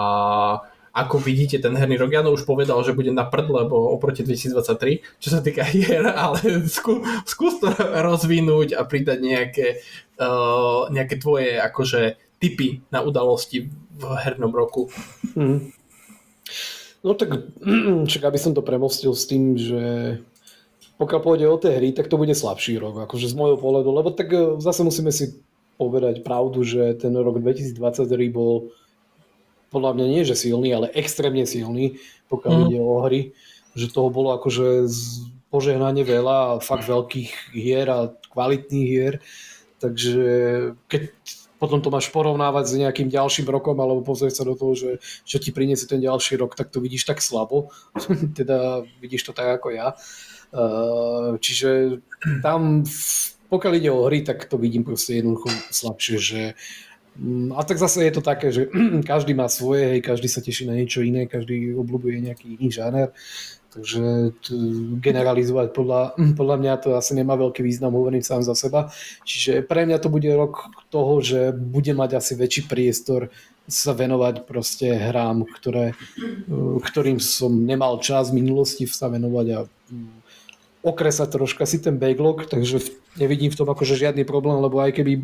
ako vidíte ten herný rok. Jano už povedal, že bude na prd, lebo oproti 2023, čo sa týka hier, ale skú, skús to rozvinúť a pridať nejaké, uh, nejaké tvoje akože typy na udalosti v hernom roku. Hmm. No tak, čak aby som to premostil s tým, že pokiaľ pôjde o tie hry, tak to bude slabší rok, akože z môjho pohľadu, lebo tak e, zase musíme si povedať pravdu, že ten rok 2023 bol podľa mňa nie, že silný, ale extrémne silný, pokiaľ mm. ide o hry, že toho bolo akože požehnanie veľa, fakt veľkých hier a kvalitných hier, takže keď potom to máš porovnávať s nejakým ďalším rokom alebo pozrieť sa do toho, že čo ti priniesie ten ďalší rok, tak to vidíš tak slabo, teda vidíš to tak ako ja. Uh, čiže tam pokiaľ ide o hry, tak to vidím proste jednoducho slabšie, že a tak zase je to také, že každý má svoje, hej, každý sa teší na niečo iné, každý obľúbuje nejaký iný žáner, takže generalizovať podľa, podľa mňa to asi nemá veľký význam, hovorím sám za seba. Čiže pre mňa to bude rok toho, že bude mať asi väčší priestor sa venovať proste hrám, ktoré, ktorým som nemal čas v minulosti sa venovať a mm, okresať troška si ten backlog, takže nevidím v tom akože žiadny problém, lebo aj keby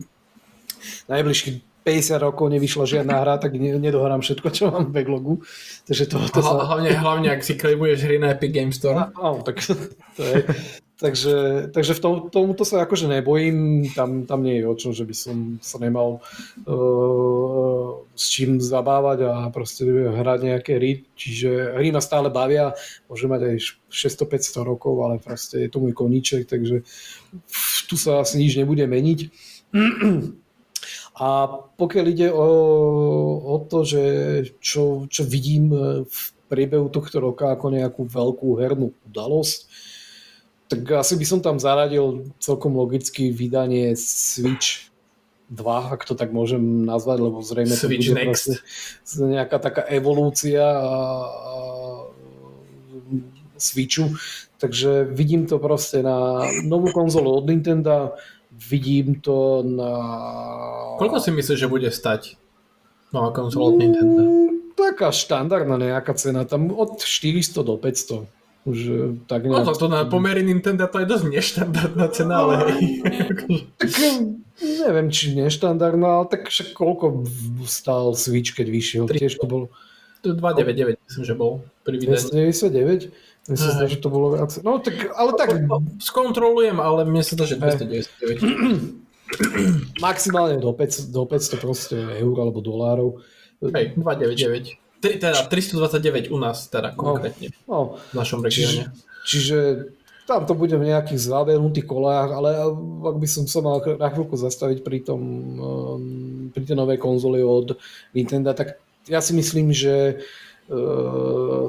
najbližších 50 rokov nevyšla žiadna hra, tak nedohrám všetko, čo mám v backlogu. Takže to, to sa... hlavne, hlavne, ak si klejmuješ hry na Epic Game Store. No, tak to je, Takže, takže v tom, tomuto sa akože nebojím, tam, tam nie je o čom, že by som sa nemal uh, s čím zabávať a proste hrať nejaké hry, čiže hry ma stále bavia, môže mať aj 600-500 rokov, ale proste je to môj koníček, takže tu sa asi nič nebude meniť. A pokiaľ ide o, o to, že čo, čo vidím v priebehu tohto roka ako nejakú veľkú hernú udalosť, tak asi by som tam zaradil celkom logicky vydanie Switch 2, ak to tak môžem nazvať, lebo zrejme Switch to bude Next. nejaká taká evolúcia a, a Switchu. Takže vidím to proste na novú konzolu od Nintendo, vidím to na... Koľko si myslíš, že bude stať nová konzola od Nintendo? Mm, taká štandardná nejaká cena, tam od 400 do 500. Už e, tak No nejak... to, to na pomery Nintendo to je dosť neštandardná cena, ale hej. Tak e, neviem, či neštandardná, ale tak však koľko stál Switch, keď vyšiel? Tri- Tiež to bolo 299 myslím, že bol pri vydaní. 299? Mne sa zdá, že to bolo viac. No tak, ale tak Skontrolujem, ale mne sa to, že 299. maximálne do 500, do 500 proste eur alebo dolárov. Hej, 299. Tri, teda 329 u nás teda konkrétne No, v našom regióne. čiže tam to bude v nejakých zabenutých kolách, ale ak by som sa mal na chvíľku zastaviť pri, tom, um, pri tej novej konzoli od Nintendo, tak ja si myslím, že uh,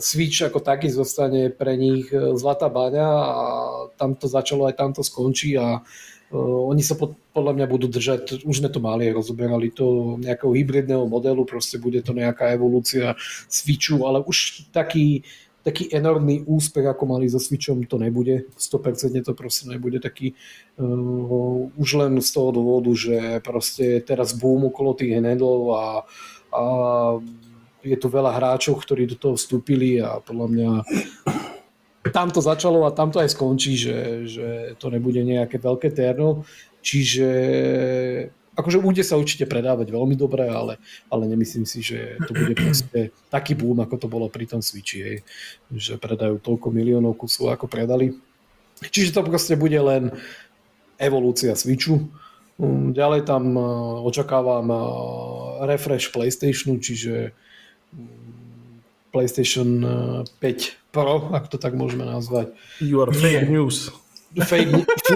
Switch ako taký zostane pre nich uh, zlatá baňa a tam to začalo, aj tam to skončí a Uh, oni sa pod, podľa mňa budú držať, už sme to mali, rozoberali to nejakého hybridného modelu, proste bude to nejaká evolúcia Switchu, ale už taký, taký enormný úspech, ako mali so Switchom, to nebude. 100% to proste nebude taký uh, už len z toho dôvodu, že proste teraz boom okolo tých handlov a, a je tu veľa hráčov, ktorí do toho vstúpili a podľa mňa tam to začalo a tam to aj skončí, že, že to nebude nejaké veľké terno. Čiže akože bude sa určite predávať veľmi dobre, ale, ale nemyslím si, že to bude proste taký boom, ako to bolo pri tom Switchi, hej. že predajú toľko miliónov kusov, ako predali. Čiže to proste bude len evolúcia Switchu. Um, Ďalej tam uh, očakávam uh, refresh PlayStationu, čiže PlayStation uh, 5 Pro, ak to tak môžeme nazvať. You are fake news. Fake,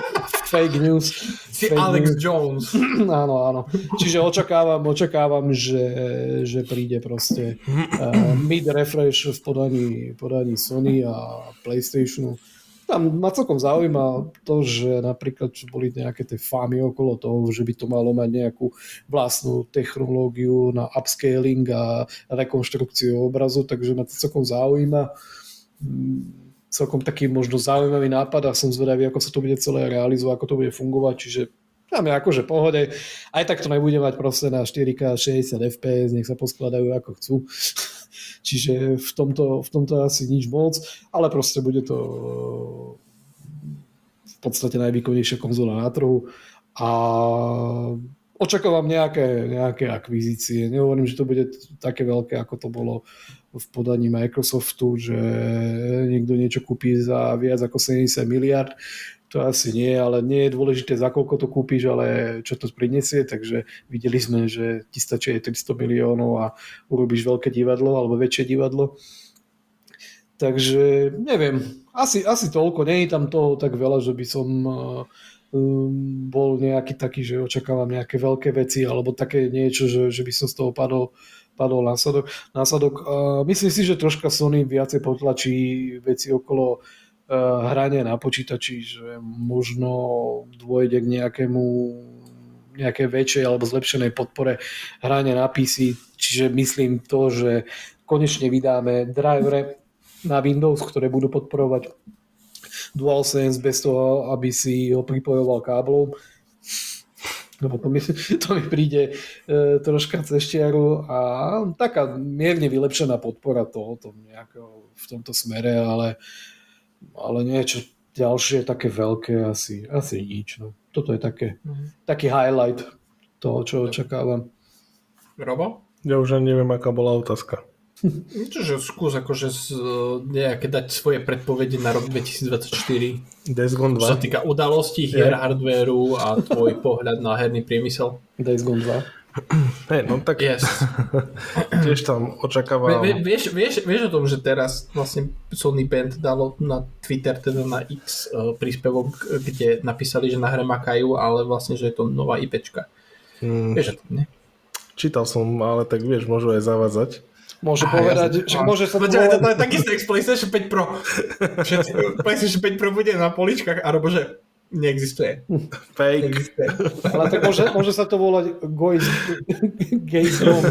fake news. Si fake Alex news. Jones. Áno, áno. Čiže očakávam, očakávam že, že príde proste uh, mid refresh v podaní, podaní Sony a PlayStationu. Tam ma celkom zaujíma to, že napríklad čo boli nejaké tie fámy okolo toho, že by to malo mať nejakú vlastnú technológiu na upscaling a rekonštrukciu obrazu, takže ma to celkom zaujíma. Mm, Celkom taký možno zaujímavý nápad a som zvedavý, ako sa to bude celé realizovať, ako to bude fungovať, čiže tam je akože pohode. Aj tak to nebude mať proste na 4K 60 fps, nech sa poskladajú ako chcú. Čiže v tomto, v tomto asi nič moc, ale proste bude to v podstate najvýkonnejšia konzola na trhu a očakávam nejaké, nejaké akvizície. Nehovorím, že to bude také veľké, ako to bolo v podaní Microsoftu, že niekto niečo kúpi za viac ako 70 miliard. To asi nie, ale nie je dôležité, za koľko to kúpiš, ale čo to prinesie, takže videli sme, že ti stačí aj 300 miliónov a urobíš veľké divadlo alebo väčšie divadlo. Takže neviem, asi, asi toľko, nie je tam toho tak veľa, že by som uh, um, bol nejaký taký, že očakávam nejaké veľké veci alebo také niečo, že, že by som z toho padol, padol následok. následok. Uh, myslím si, že troška Sony viacej potlačí veci okolo hranie na počítači, že možno dôjde k nejakému nejakej väčšej alebo zlepšenej podpore hrania na PC, čiže myslím to, že konečne vydáme drivere na Windows, ktoré budú podporovať DualSense bez toho, aby si ho pripojoval káblom. Lebo to mi, to mi príde e, troška cez a taká mierne vylepšená podpora tohoto nejakého v tomto smere, ale, ale niečo ďalšie také veľké asi, asi nič. No toto je také, mm-hmm. taký highlight toho, čo očakávam. Robo? Ja už ani neviem, aká bola otázka. Čože skús akože z, nejaké dať svoje predpovede na rok 2024. Days Gone 2. Čo sa týka udalostí, hier, yeah. hardwareu a tvoj pohľad na herný priemysel. Days Gone 2. Hey, no tak yes. tiež tam očakávam... Vie, vieš, vieš, vieš o tom, že teraz vlastne Sony Band dalo na Twitter, teda na X uh, príspevok, kde napísali, že na hre makajú, ale vlastne, že je to nová IPčka. Hmm. Vieš o tom, nie? Čítal som, ale tak vieš, môžu aj zavádzať. Môže ah, povedať, ja že môže sa... Počkaj, to, to je takisto jak PlayStation 5 Pro. PlayStation 5 Pro bude na poličkách, alebo že Neexistuje. Fake. Neexistuje. Ale tak môže, môže sa to volať Don.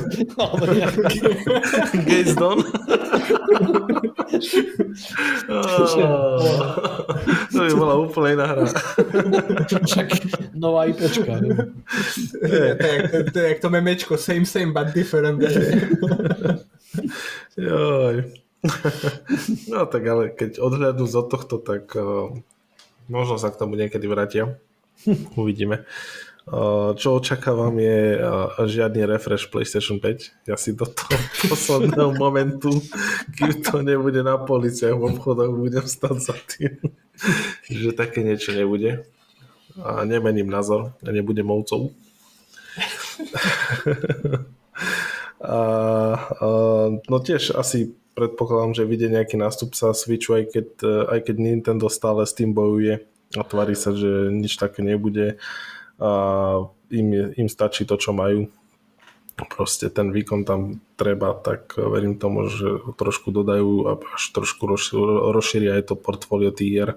Gaze Don? to by bola úplne iná hra. Však nová IPčka. To je jak to memečko, same same but different. Joj. No tak ale keď odhľadnú od tohto, tak uh, Možno sa k tomu niekedy vrátia. Uvidíme. Čo očakávam je žiadny refresh PlayStation 5. Ja si do toho posledného momentu, kým to nebude na policiách v obchodoch, budem stať za tým, že také niečo nebude. A nemením názor, ja nebudem ovcov. a, a, no tiež asi predpokladám, že vidie nejaký nástup sa Switchu, aj keď, aj keď Nintendo stále s tým bojuje a tvári sa, že nič také nebude a im, im stačí to, čo majú. Proste ten výkon tam treba, tak verím tomu, že trošku dodajú a až trošku rozšíria aj to portfólio tých hier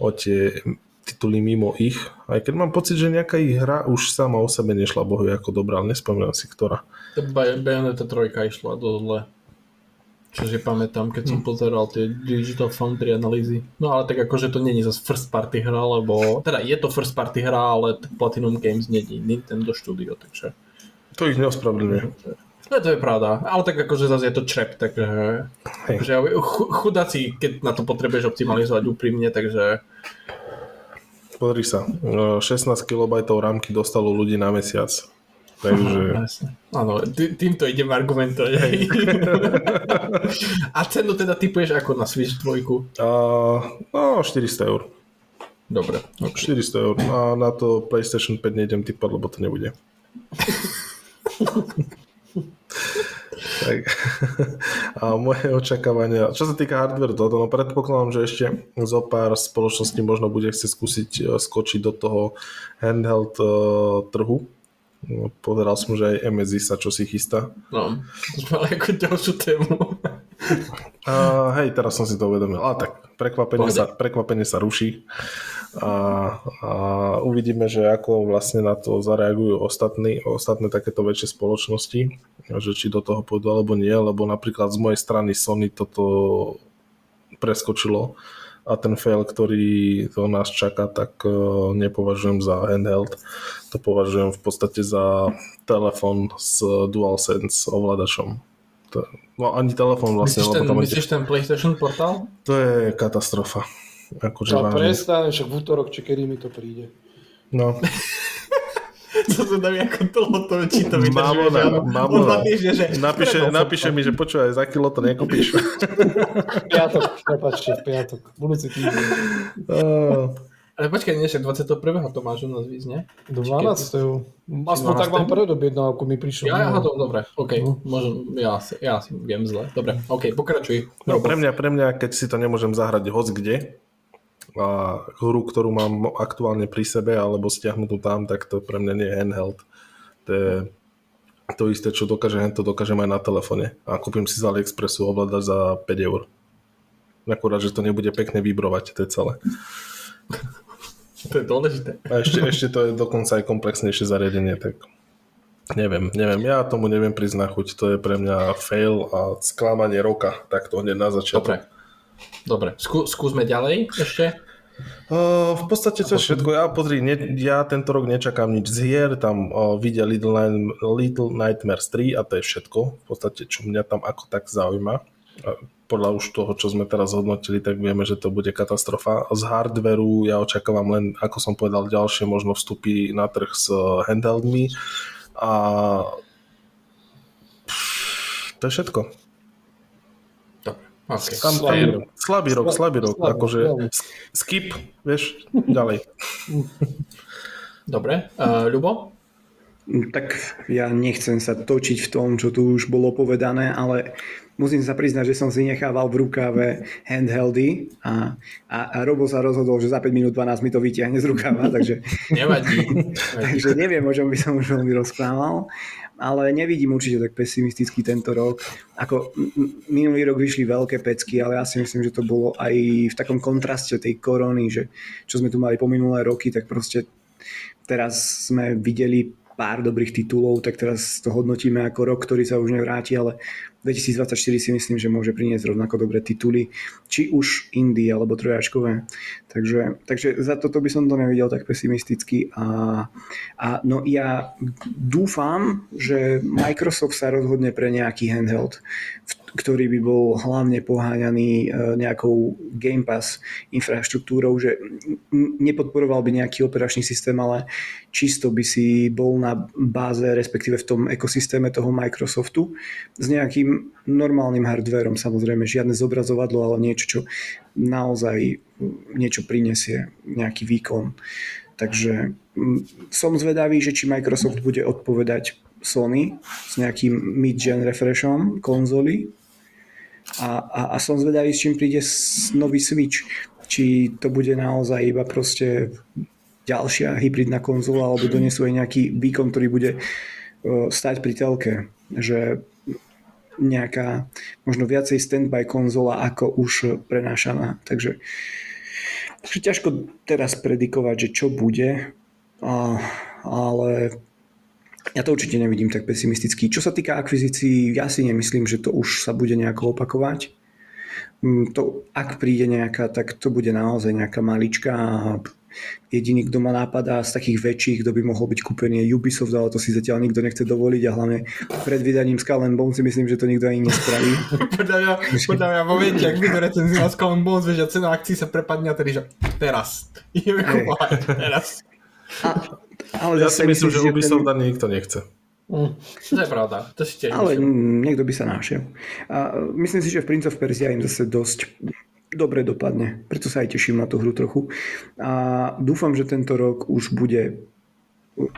o tie tituly mimo ich. Aj keď mám pocit, že nejaká ich hra už sama o sebe nešla bohu ako dobrá, ale nespomínam si ktorá. Bayonetta 3 išla dosť zle. Čo si pamätám, keď som hm. pozeral tie Digital Foundry analýzy. No ale tak akože to není zase first party hra, lebo... Teda je to first party hra, ale Platinum Games není Nintendo Studio, takže... To ich neospravedlňuje. No to je pravda, ale tak akože zase je to črep, takže... takže chudáci, keď na to potrebuješ optimalizovať úprimne, takže... Pozri sa, 16 KB rámky dostalo ľudí na mesiac. Takže... Áno, týmto idem argumentovať. A cenu teda typuješ ako na Switch 2? Uh, no, 400 eur. Dobre. Okay. 400 eur. A na to PlayStation 5 nejdem typať, lebo to nebude. tak. A moje očakávania, čo sa týka hardware, to, no predpokladám, že ešte zo pár spoločností možno bude chcieť skúsiť eh, skočiť do toho handheld uh, trhu, No, som, že aj MSI sa čo si chystá. No, ale ako ďalšiu tému. A, hej, teraz som si to uvedomil. A tak, prekvapenie, sa, prekvapenie sa ruší. A, a uvidíme, že ako vlastne na to zareagujú ostatní, ostatné takéto väčšie spoločnosti, že či do toho pôjdu alebo nie, lebo napríklad z mojej strany Sony toto preskočilo a ten fail, ktorý to nás čaká, tak e, nepovažujem za handheld. To považujem v podstate za telefon s DualSense ovládačom. To, no ani telefon vlastne. Myslíš ten, myslíš ten PlayStation portál? To je katastrofa. Akože no, prestaň, však v útorok, či kedy mi to príde. No. Co sa dá ako dlho to, či to vydržuje. Mamona, mamona. Že... Napíše, napíše mi, že počúvaj, za kilo to nekúpiš. piatok, prepačte, v piatok. Budúci týždeň. Uh. Ale počkaj, nie, 21. to máš u nás víc, nie? 12. Aspoň tak vám predobjednal, ako mi prišiel. Ja, ja, to, dobre, OK, no. môžem, ja, ja si viem zle. Dobre, OK, pokračuj. No, pre mňa, pre mňa, keď si to nemôžem zahrať hoc kde, a hru, ktorú mám aktuálne pri sebe alebo stiahnutú tam, tak to pre mňa nie je handheld. To je to isté, čo dokáže to dokážem aj na telefóne. A kúpim si z AliExpressu ovládač za 5 eur. Akurát, že to nebude pekne vibrovať, to je celé. To je dôležité. A ešte, ešte to je dokonca aj komplexnejšie zariadenie, tak neviem, neviem, ja tomu neviem priznať chuť, to je pre mňa fail a sklamanie roka, tak to hneď na začiatok. Dobre. Dobre, Skú, skúsme ďalej ešte. Uh, v podstate to je všetko. Ja, pozri, ne, ja tento rok nečakám nič z hier, tam uh, vidia Little, Little Nightmares 3 a to je všetko. V podstate, čo mňa tam ako tak zaujíma. Podľa už toho, čo sme teraz hodnotili, tak vieme, že to bude katastrofa. Z hardveru ja očakávam len, ako som povedal, ďalšie možno vstupy na trh s handheldmi a to je všetko. Okay. Tam, slabý, rok, slabý rok, slabý rok, slabý, akože skip, vieš, ďalej. Dobre, uh, Ľubo? Tak ja nechcem sa točiť v tom, čo tu už bolo povedané, ale musím sa priznať, že som si nechával v rukave handheldy a, a, a Robo sa rozhodol, že za 5 minút 12 mi to vytiahne z rukava, takže... Nevadí. takže neviem, o čom by som už veľmi rozprával, ale nevidím určite tak pesimisticky tento rok. Ako minulý rok vyšli veľké pecky, ale ja si myslím, že to bolo aj v takom kontraste tej korony, že čo sme tu mali po minulé roky, tak proste teraz sme videli pár dobrých titulov, tak teraz to hodnotíme ako rok, ktorý sa už nevráti, ale 2024 si myslím, že môže priniesť rovnako dobré tituly, či už indie alebo trojačkové. Takže, takže za toto by som to nevidel tak pesimisticky a, a no ja dúfam, že Microsoft sa rozhodne pre nejaký handheld, ktorý by bol hlavne poháňaný e, nejakou Game Pass infraštruktúrou, že nepodporoval by nejaký operačný systém, ale čisto by si bol na báze, respektíve v tom ekosystéme toho Microsoftu s nejakým normálnym hardverom, samozrejme, žiadne zobrazovadlo, ale niečo, čo naozaj niečo prinesie, nejaký výkon. Takže som zvedavý, že či Microsoft bude odpovedať Sony s nejakým mid-gen refreshom konzoly a, a, a som zvedavý, s čím príde nový Switch. Či to bude naozaj iba proste ďalšia hybridná konzola alebo donesú aj nejaký výkon, ktorý bude stať pri telke. Že nejaká možno viacej standby konzola ako už prenášaná. Takže, takže ťažko teraz predikovať, že čo bude, a, ale ja to určite nevidím tak pesimisticky. Čo sa týka akvizícií, ja si nemyslím, že to už sa bude nejako opakovať. Mm, to, ak príde nejaká, tak to bude naozaj nejaká malička jediný, kto ma nápadá z takých väčších, kto by mohol byť kúpený je Ubisoft, ale to si zatiaľ nikto nechce dovoliť a hlavne pred vydaním Skull and Bones si myslím, že to nikto ani nespraví. podľa mňa, podľa mňa momente, ak by to recenzila Skull and Bones, že cena akcií sa prepadne a tedy, že teraz. Ideme kúpovať, teraz. A, ale ja si myslím, že Ubisoft ten... nikto nechce. Mm, to je pravda. To si tiež Ale myslím. niekto by sa našiel. A myslím si, že v Prince of Persia im zase dosť dobre dopadne. Preto sa aj teším na tú hru trochu. A dúfam, že tento rok už bude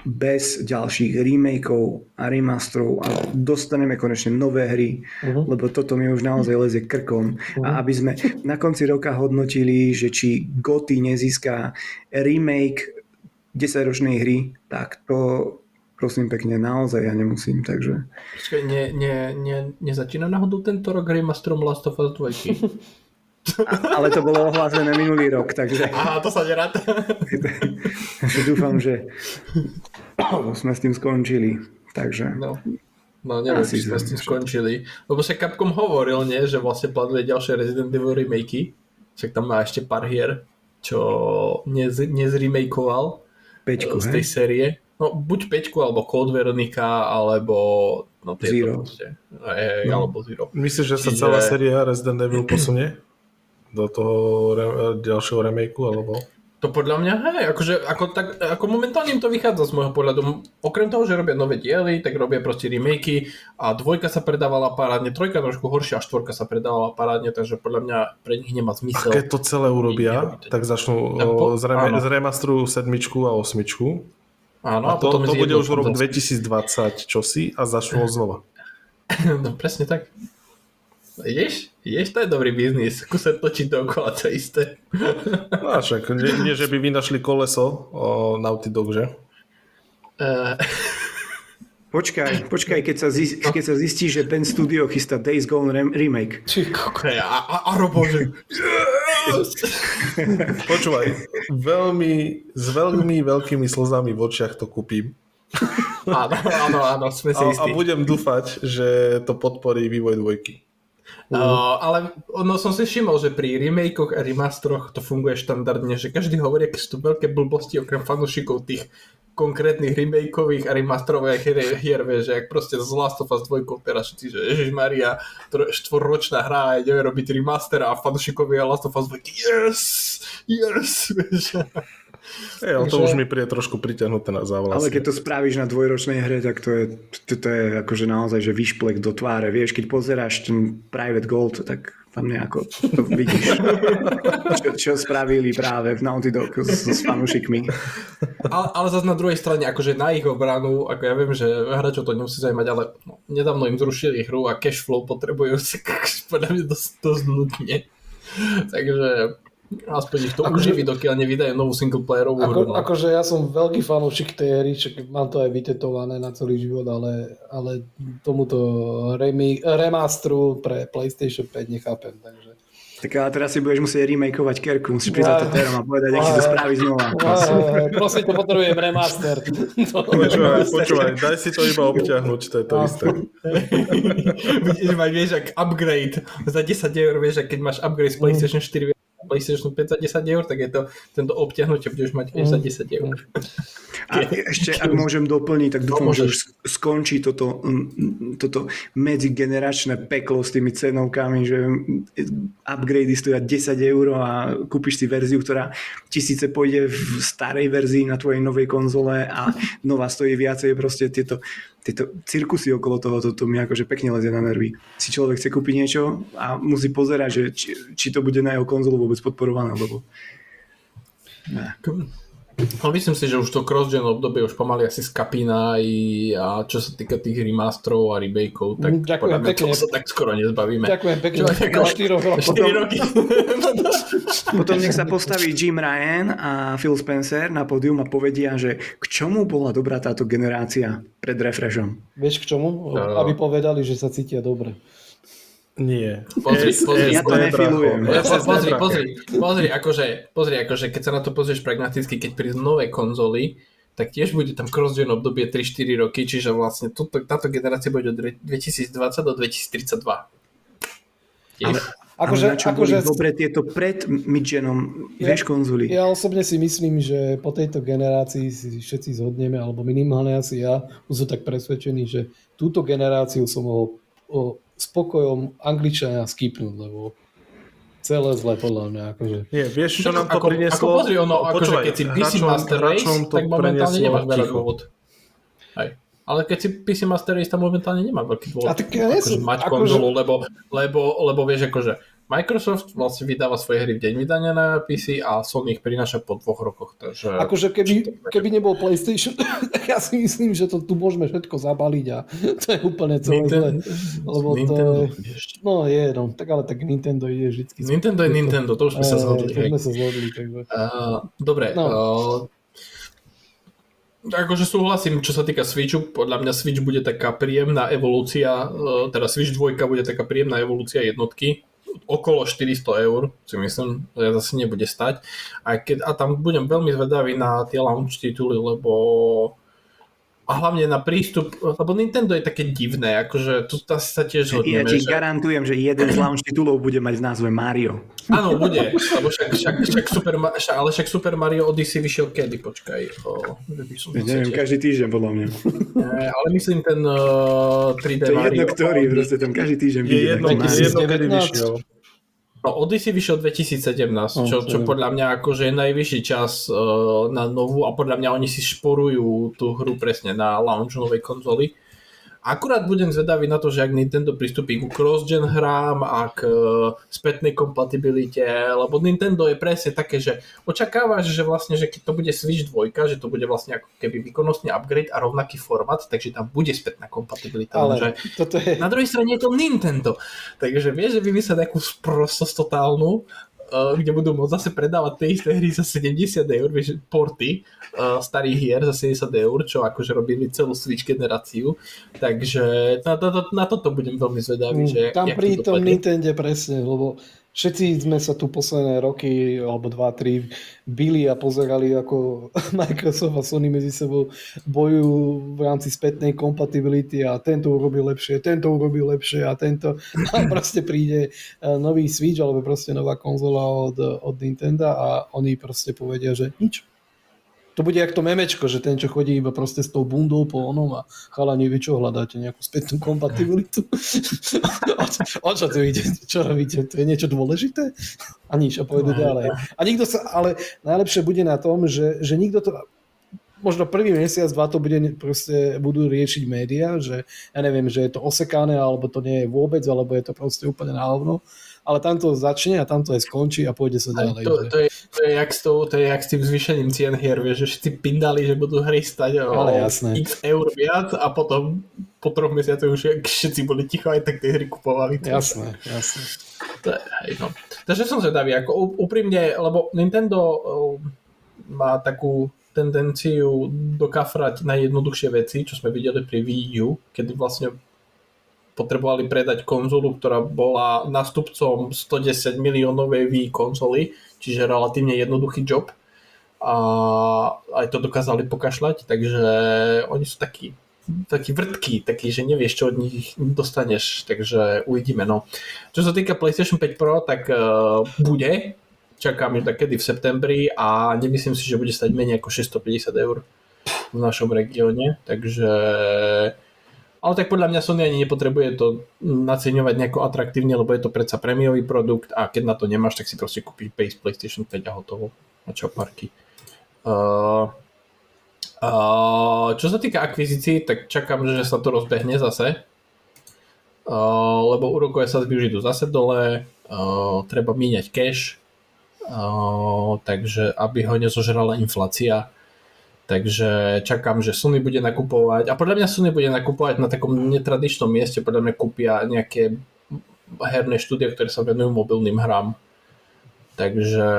bez ďalších remakeov a remasterov a dostaneme konečne nové hry, uh-huh. lebo toto mi už naozaj lezie krkom. Uh-huh. A aby sme na konci roka hodnotili, že či Goty nezíska remake 10-ročnej hry, tak to prosím pekne, naozaj ja nemusím, takže... Počkaj, ne, ne, ne, nezačína náhodou tento rok remasterom Last of Us 2? ale to bolo ohlásené minulý rok, takže... Aha, to sa neráta. dúfam, že sme s tým skončili, takže... No. No neviem, či sme s tým skončili. Lebo sa Capcom hovoril, nie, že vlastne plánuje ďalšie Resident Evil remakey. Však tam má ešte pár hier, čo nez, nezremakeoval Peťku, z tej hej? série. No buď Peťku, alebo Code Veronica, alebo no, Zero. Proste. Ej, no. alebo Zero. Myslíš, že sa Čiže... celá séria Resident Evil posunie? Do toho re- ďalšieho remakeu, alebo? To podľa mňa, hej, akože, ako, tak, ako momentálne to vychádza z môjho pohľadu. Okrem toho, že robia nové diely, tak robia proste remakey a dvojka sa predávala parádne, trojka trošku horšia a štvorka sa predávala parádne, takže podľa mňa pre nich nemá zmysel. A keď to celé urobia, tak začnú po, z, rem- z remasteru sedmičku a osmičku. Áno, a, a to, to bude už rok 2020 čosi a začnú znova. no presne tak. Ideš? Ideš, to je dobrý biznis. Skúsať točiť dookola to isté. No však, nie, nie, že by vy našli koleso o Naughty Dog, že? Uh, Počkaj, počkaj, keď sa, zistí, keď sa zistí, že Ben Studio chystá Days Gone rem- remake. Či koko. Hej, a, a, a Robo, že... Počúvaj, veľmi, s veľmi veľkými slzami v očiach to kúpim. Áno, áno, áno, sme si A, a istí. budem dúfať, že to podporí vývoj dvojky. Uh, ale no, som si všimol, že pri remakeoch a remastroch to funguje štandardne, že každý hovorí, aké sú to veľké blbosti okrem fanúšikov tých konkrétnych remakeových a remasterových hier, hier vieš, že ak proste z Last of Us 2 teraz všetci, že Ježišmaria, tro- štvorročná hra a ideme robiť remaster a fanúšikovia Last of Us 2, yes, yes, vieš. Ej, ale to už mi príde trošku pritiahnuté na závlasy. Ale keď to spravíš na dvojročnej hre, tak to je, to, to je akože naozaj že vyšplek do tváre. Vieš, keď pozeráš ten Private Gold, tak tam nejako to vidíš, čo, čo spravili práve v Naughty Dog s, s fanúšikmi. Ale, ale zase na druhej strane, akože na ich obranu, ako ja viem, že hráčov to nemusí zaujímať, ale no, nedávno im zrušili hru a cash flow potrebujú si podľa mňa dosť, dosť nudne. Takže aspoň ich to Akože- uživí, dokiaľ nevydajú novú singleplayerovú hru. Ako, no. akože ja som veľký fanúšik tej hry, však mám to aj vytetované na celý život, ale, ale tomuto remi, remasteru pre PlayStation 5 nechápem. Takže. Tak ale teraz si budeš musieť remakeovať Kerku, musíš prísť za to terom a povedať, aký to spraví znova. Prosím, to potrebujem remaster. Počúvaj, počúvaj, daj si to iba obťahnuť, to je to isté. Vidíš, mať, vieš, ak upgrade za 10 eur, vieš, keď máš upgrade z PlayStation 4 na PlayStation 5 za 10 eur, tak je to tento obťahnutie budeš mať tiež za 10 eur. A ešte, ak môžem doplniť, tak dúfam, že už skončí toto, mm, toto medzigeneračné peklo s tými cenovkami, že upgrady stoja 10 eur a kúpiš si verziu, ktorá tisíce pôjde v starej verzii na tvojej novej konzole a nová stojí viacej. Proste tieto, tieto cirkusy okolo toho, to, to mi akože pekne lezie na nervy. Si človek chce kúpiť niečo a musí pozerať, že či, či to bude na jeho konzolu vôbec podporované, lebo Ale myslím si, že už to cross-gen obdobie už pomaly asi skapína i, a čo sa týka tých remasterov a remakeov, tak Mm, ďakujem podľa mňa toho sa tak skoro nezbavíme. Ďakujem pekne. Čo, tak- Po štyroch rokoch. 4 roky. Potom nech sa postaví Jim Ryan a Phil Spencer na pódium a povedia, že k čomu bola dobrá táto generácia pred refreshom. Vieš k čomu? No. Aby povedali, že sa cítia dobre. Nie. Pozri, pozri, Ja to nefilujem. Pozri, pozri, pozri, akože, pozri, akože, keď sa na to pozrieš pragmaticky, keď prídu nové konzoly, tak tiež bude tam cross-gen obdobie 3-4 roky, čiže vlastne toto, táto generácia bude od 2020 do 2032. Tiež. Ale, Akože, ale na čo akože, boli dobre tieto pred midgenom, Ja- vieš, konzoly. ja osobne si myslím, že po tejto generácii si všetci zhodneme, alebo minimálne asi ja, už som tak presvedčený, že túto generáciu som mohol o, spokojom angličania skipnúť, lebo celé zle podľa mňa. Akože. Nie, vieš, čo nám to ako, prinieslo? Ako pozri, ono, akože Počúvaj, keď si PC hráčom- Master Race, tak momentálne nemáš veľa dôvod. Hej. Ale keď si PC Master Race, tam momentálne nemá veľký dôvod. A tak ja nie akože som- mať akože- konzolu, lebo, lebo, lebo vieš, akože Microsoft vlastne vydáva svoje hry v deň vydania na PC a Sony ich prináša po dvoch rokoch. Takže... Akože keby, keby nebol PlayStation, tak ja si myslím, že to tu môžeme všetko zabaliť a to je úplne celé zle. Lebo to Nintendo, je, vieš. no je, no, tak ale tak Nintendo ide vždycky. Nintendo je Nintendo, to už sme sa Eh, zhodli. To sme sa zhodli, takže. Uh, dobre, No. uh, akože súhlasím, čo sa týka Switchu, podľa mňa Switch bude taká príjemná evolúcia, teda Switch 2 bude taká príjemná evolúcia jednotky, okolo 400 eur, si myslím, že zase nebude stať. A, keď, a tam budem veľmi zvedavý na tie launch tituly, lebo a hlavne na prístup, lebo Nintendo je také divné, akože tu asi sa tiež Ja zhodneme, ti že... garantujem, že jeden z launch titulov bude mať v názve Mario. Áno, bude, lebo však, však, však Super, však, ale však Super Mario Odyssey vyšiel kedy, počkaj. O, že by som Ja neviem, každý týždeň podľa mňa. Nie, ale myslím ten uh, 3D To je Mario. jedno ktorý, proste tam každý týždeň Je jedno, je jedno, kedy 2019. vyšiel. No, Odyssey vyšiel 2017, čo, čo podľa mňa akože je najvyšší čas uh, na novú a podľa mňa oni si šporujú tú hru presne na launch novej konzoly. Akurát budem zvedavý na to, že ak Nintendo pristúpi ku cross-gen hrám a k uh, spätnej kompatibilite, lebo Nintendo je presne také, že očakávaš, že vlastne, že keď to bude Switch 2, že to bude vlastne ako keby výkonnostný upgrade a rovnaký format, takže tam bude spätná kompatibilita. Ale toto je, na druhej strane je to Nintendo. Takže vieš, že vymyslieť nejakú sprostosť totálnu kde budú môcť zase predávať tie isté hry za 70 eur, vieš, porty uh, starých hier za 70 eur, čo akože robili celú Switch generáciu. Takže na, na, na, na toto budem veľmi zvedavý, že Tam pri to tom. Nintendo presne, lebo všetci sme sa tu posledné roky, alebo dva, tri, bili a pozerali, ako Microsoft a Sony medzi sebou bojujú v rámci spätnej kompatibility a tento urobil lepšie, tento urobil lepšie a tento a proste príde eh, nový Switch alebo proste nová konzola od, od Nintendo a oni proste povedia, že nič. To bude jak to memečko, že ten, čo chodí iba proste s tou bundou po onom a chalani, vy čo hľadáte, nejakú spätnú kompatibilitu? o, o čo tu ide? Čo robíte? To je niečo dôležité? A nič, a pôjdu ďalej. A nikto sa, ale najlepšie bude na tom, že, že nikto to, možno prvý mesiac, dva to bude proste, budú riešiť médiá, že ja neviem, že je to osekané, alebo to nie je vôbec, alebo je to proste úplne na hovno. Ale tam to začne a tam to aj skončí a pôjde sa ďalej. To, to, je, to, je jak s tou, to je jak s tým zvýšením cien hier, vieš, že všetci pindali, že budú hry stať o Ale jasné. x eur viac a potom po troch mesiacoch už všetci boli ticho, aj tak tie hry kupovali. Jasné, jasné. To je, hej, no. Takže som zvedavý, ako úprimne, lebo Nintendo uh, má takú tendenciu dokafrať na jednoduchšie veci, čo sme videli pri Wii U, kedy vlastne potrebovali predať konzolu, ktorá bola nástupcom 110 miliónovej Wii konzoly, čiže relatívne jednoduchý job a aj to dokázali pokašľať, takže oni sú takí taký vrtký, taký, že nevieš, čo od nich dostaneš, takže uvidíme, no. Čo sa týka PlayStation 5 Pro, tak uh, bude, čakám, že takedy v septembri a nemyslím si, že bude stať menej ako 650 eur v našom regióne, takže ale tak podľa mňa Sony ani nepotrebuje to naceňovať nejako atraktívne, lebo je to predsa prémiový produkt a keď na to nemáš, tak si proste kúpiš base PlayStation 5 a hotovo. A čo parky. Uh, uh, čo sa týka akvizícií, tak čakám, že sa to rozbehne zase. Uh, lebo úrokové sadzby už idú zase dole, uh, treba míňať cash, uh, takže aby ho nezožrala inflácia. Takže čakám, že Sony bude nakupovať a podľa mňa Sony bude nakupovať na takom netradičnom mieste, podľa mňa kúpia nejaké herné štúdia, ktoré sa venujú mobilným hrám. Takže,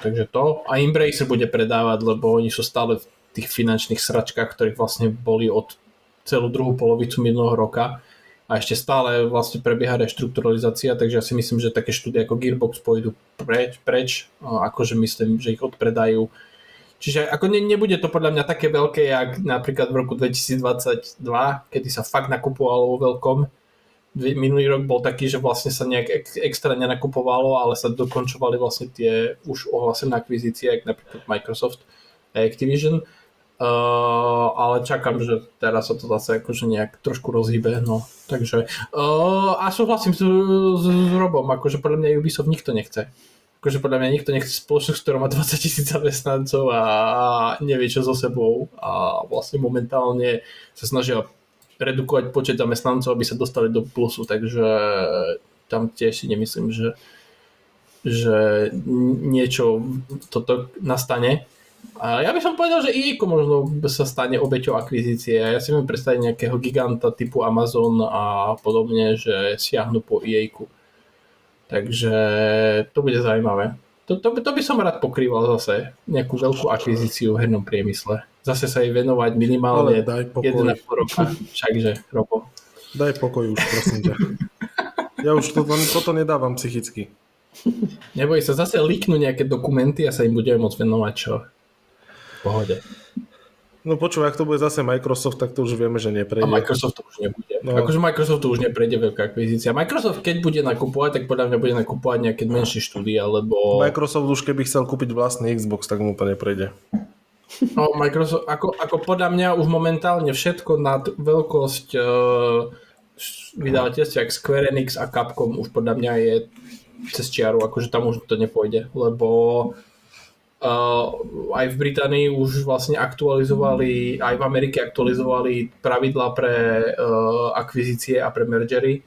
takže to. A Embracer bude predávať, lebo oni sú stále v tých finančných sračkách, ktorých vlastne boli od celú druhú polovicu minulého roka a ešte stále vlastne prebieha reštrukturalizácia, takže ja si myslím, že také štúdie ako Gearbox pôjdu preč, preč akože myslím, že ich odpredajú Čiže ako ne, nebude to podľa mňa také veľké, jak napríklad v roku 2022, kedy sa fakt nakupovalo vo veľkom. Minulý rok bol taký, že vlastne sa nejak ex- extra nenakupovalo, ale sa dokončovali vlastne tie už ohlásené akvizície, ako napríklad Microsoft a Activision. Uh, ale čakám, že teraz sa to zase akože nejak trošku rozhýbe, no. Takže, uh, a súhlasím s, s, s Robom, akože podľa mňa Ubisoft nikto nechce akože podľa mňa nikto nechce spoločnosť, ktorá má 20 tisíc zamestnancov a nevie čo so sebou a vlastne momentálne sa snažia redukovať počet zamestnancov, aby sa dostali do plusu, takže tam tiež si nemyslím, že, že niečo toto nastane. A ja by som povedal, že EA možno sa stane obeťou akvizície. Ja si viem predstaviť nejakého giganta typu Amazon a podobne, že siahnu po EA. Takže to bude zaujímavé. To, to, to by som rád pokrýval zase, nejakú veľkú akvizíciu v hernom priemysle. Zase sa jej venovať Ale minimálne daj pokoj. 1,5 roka. Všakže, Robo. Daj pokoj už, prosím ťa. Ja už toto, toto nedávam psychicky. Neboj sa, zase liknú nejaké dokumenty a sa im budeme môcť venovať čo. V pohode. No počúvaj, ak to bude zase Microsoft, tak to už vieme, že A neprejde. Microsoft to už nebude. No. Akože Microsoft to už neprejde veľká akvizícia. Microsoft keď bude nakupovať, tak podľa mňa bude nakupovať nejaké menšie štúdia, lebo Microsoft už keby chcel kúpiť vlastný Xbox, tak mu to neprejde. no, Microsoft, ako, ako podľa mňa už momentálne všetko nad veľkosť uh, vydavateľstva, Square Enix a Capcom už podľa mňa je cez čiaru, akože tam už to nepôjde, lebo uh, aj v Británii už vlastne aktualizovali, aj v Amerike aktualizovali pravidlá pre uh, akvizície a pre mergery,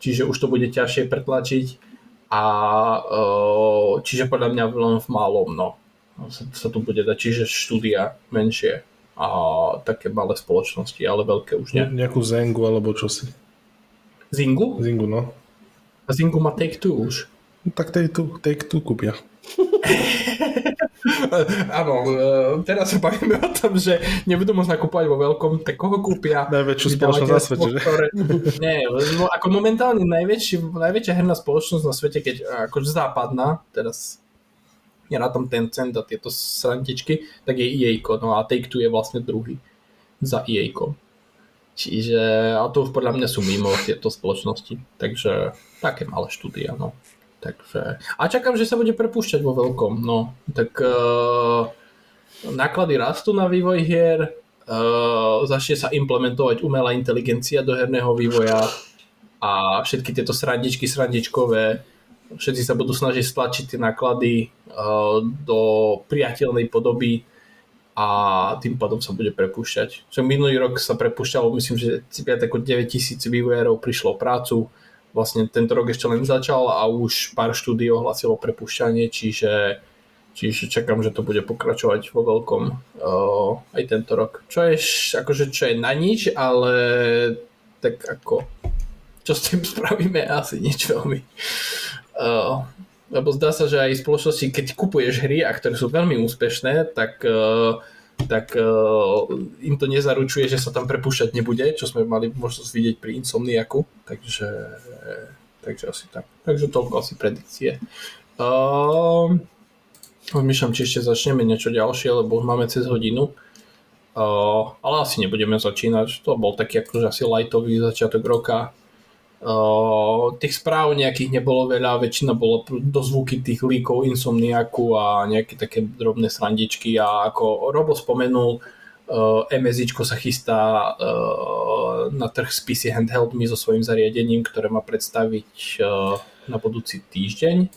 čiže už to bude ťažšie pretlačiť a uh, čiže podľa mňa len v malom, no. Sa, sa tu bude dať, čiže štúdia menšie a také malé spoločnosti, ale veľké už nie. Nejakú Zengu alebo čosi. Zingu? Zingu, no. A Zingu má Take Two už. No, tak take two, take two kúpia. Áno, e, teraz sa bavíme o tom, že nebudú môcť nakúpovať vo veľkom, tak koho kúpia? Najväčšiu spoločnosť na svete, že? Nie, ako momentálne najväčší, najväčšia herná spoločnosť na svete, keď akože západná, teraz nerátam Tencent a tieto srantičky, tak je EA, no a Take-Two je vlastne druhý za EA. Čiže, a to podľa mňa sú mimo tieto spoločnosti, takže také malé štúdia, no. Takže, a čakám, že sa bude prepúšťať vo veľkom, no. Tak uh, náklady rastú na vývoj hier, uh, začne sa implementovať umelá inteligencia do herného vývoja a všetky tieto srandičky, srandičkové, všetci sa budú snažiť stlačiť tie náklady uh, do priateľnej podoby a tým pádom sa bude prepúšťať. Čo minulý rok sa prepúšťalo, myslím, že viac ako 9000 vývojárov prišlo prácu, vlastne tento rok ešte len začal a už pár štúdí ohlasilo prepušťanie, čiže, čiže čakám, že to bude pokračovať vo veľkom uh, aj tento rok. Čo je, akože, čo je na nič, ale tak ako čo s tým spravíme, asi nič veľmi. Uh, lebo zdá sa, že aj spoločnosti, keď kupuješ hry, a ktoré sú veľmi úspešné, tak uh, tak uh, im to nezaručuje, že sa tam prepúšťať nebude, čo sme mali možnosť vidieť pri Insomniaku, takže, takže asi tak. Takže toľko asi predikcie. Uh, Myšľam, či ešte začneme niečo ďalšie, lebo už máme cez hodinu. Uh, ale asi nebudeme začínať. To bol taký akože asi lightový začiatok roka. Uh, tých správ nejakých nebolo veľa, väčšina bolo do zvuky tých líkov Insomniaku a nejaké také drobné srandičky a ako Robo spomenul, uh, MSIčko sa chystá uh, na trh s PC handheldmi so svojím zariadením, ktoré má predstaviť na budúci týždeň.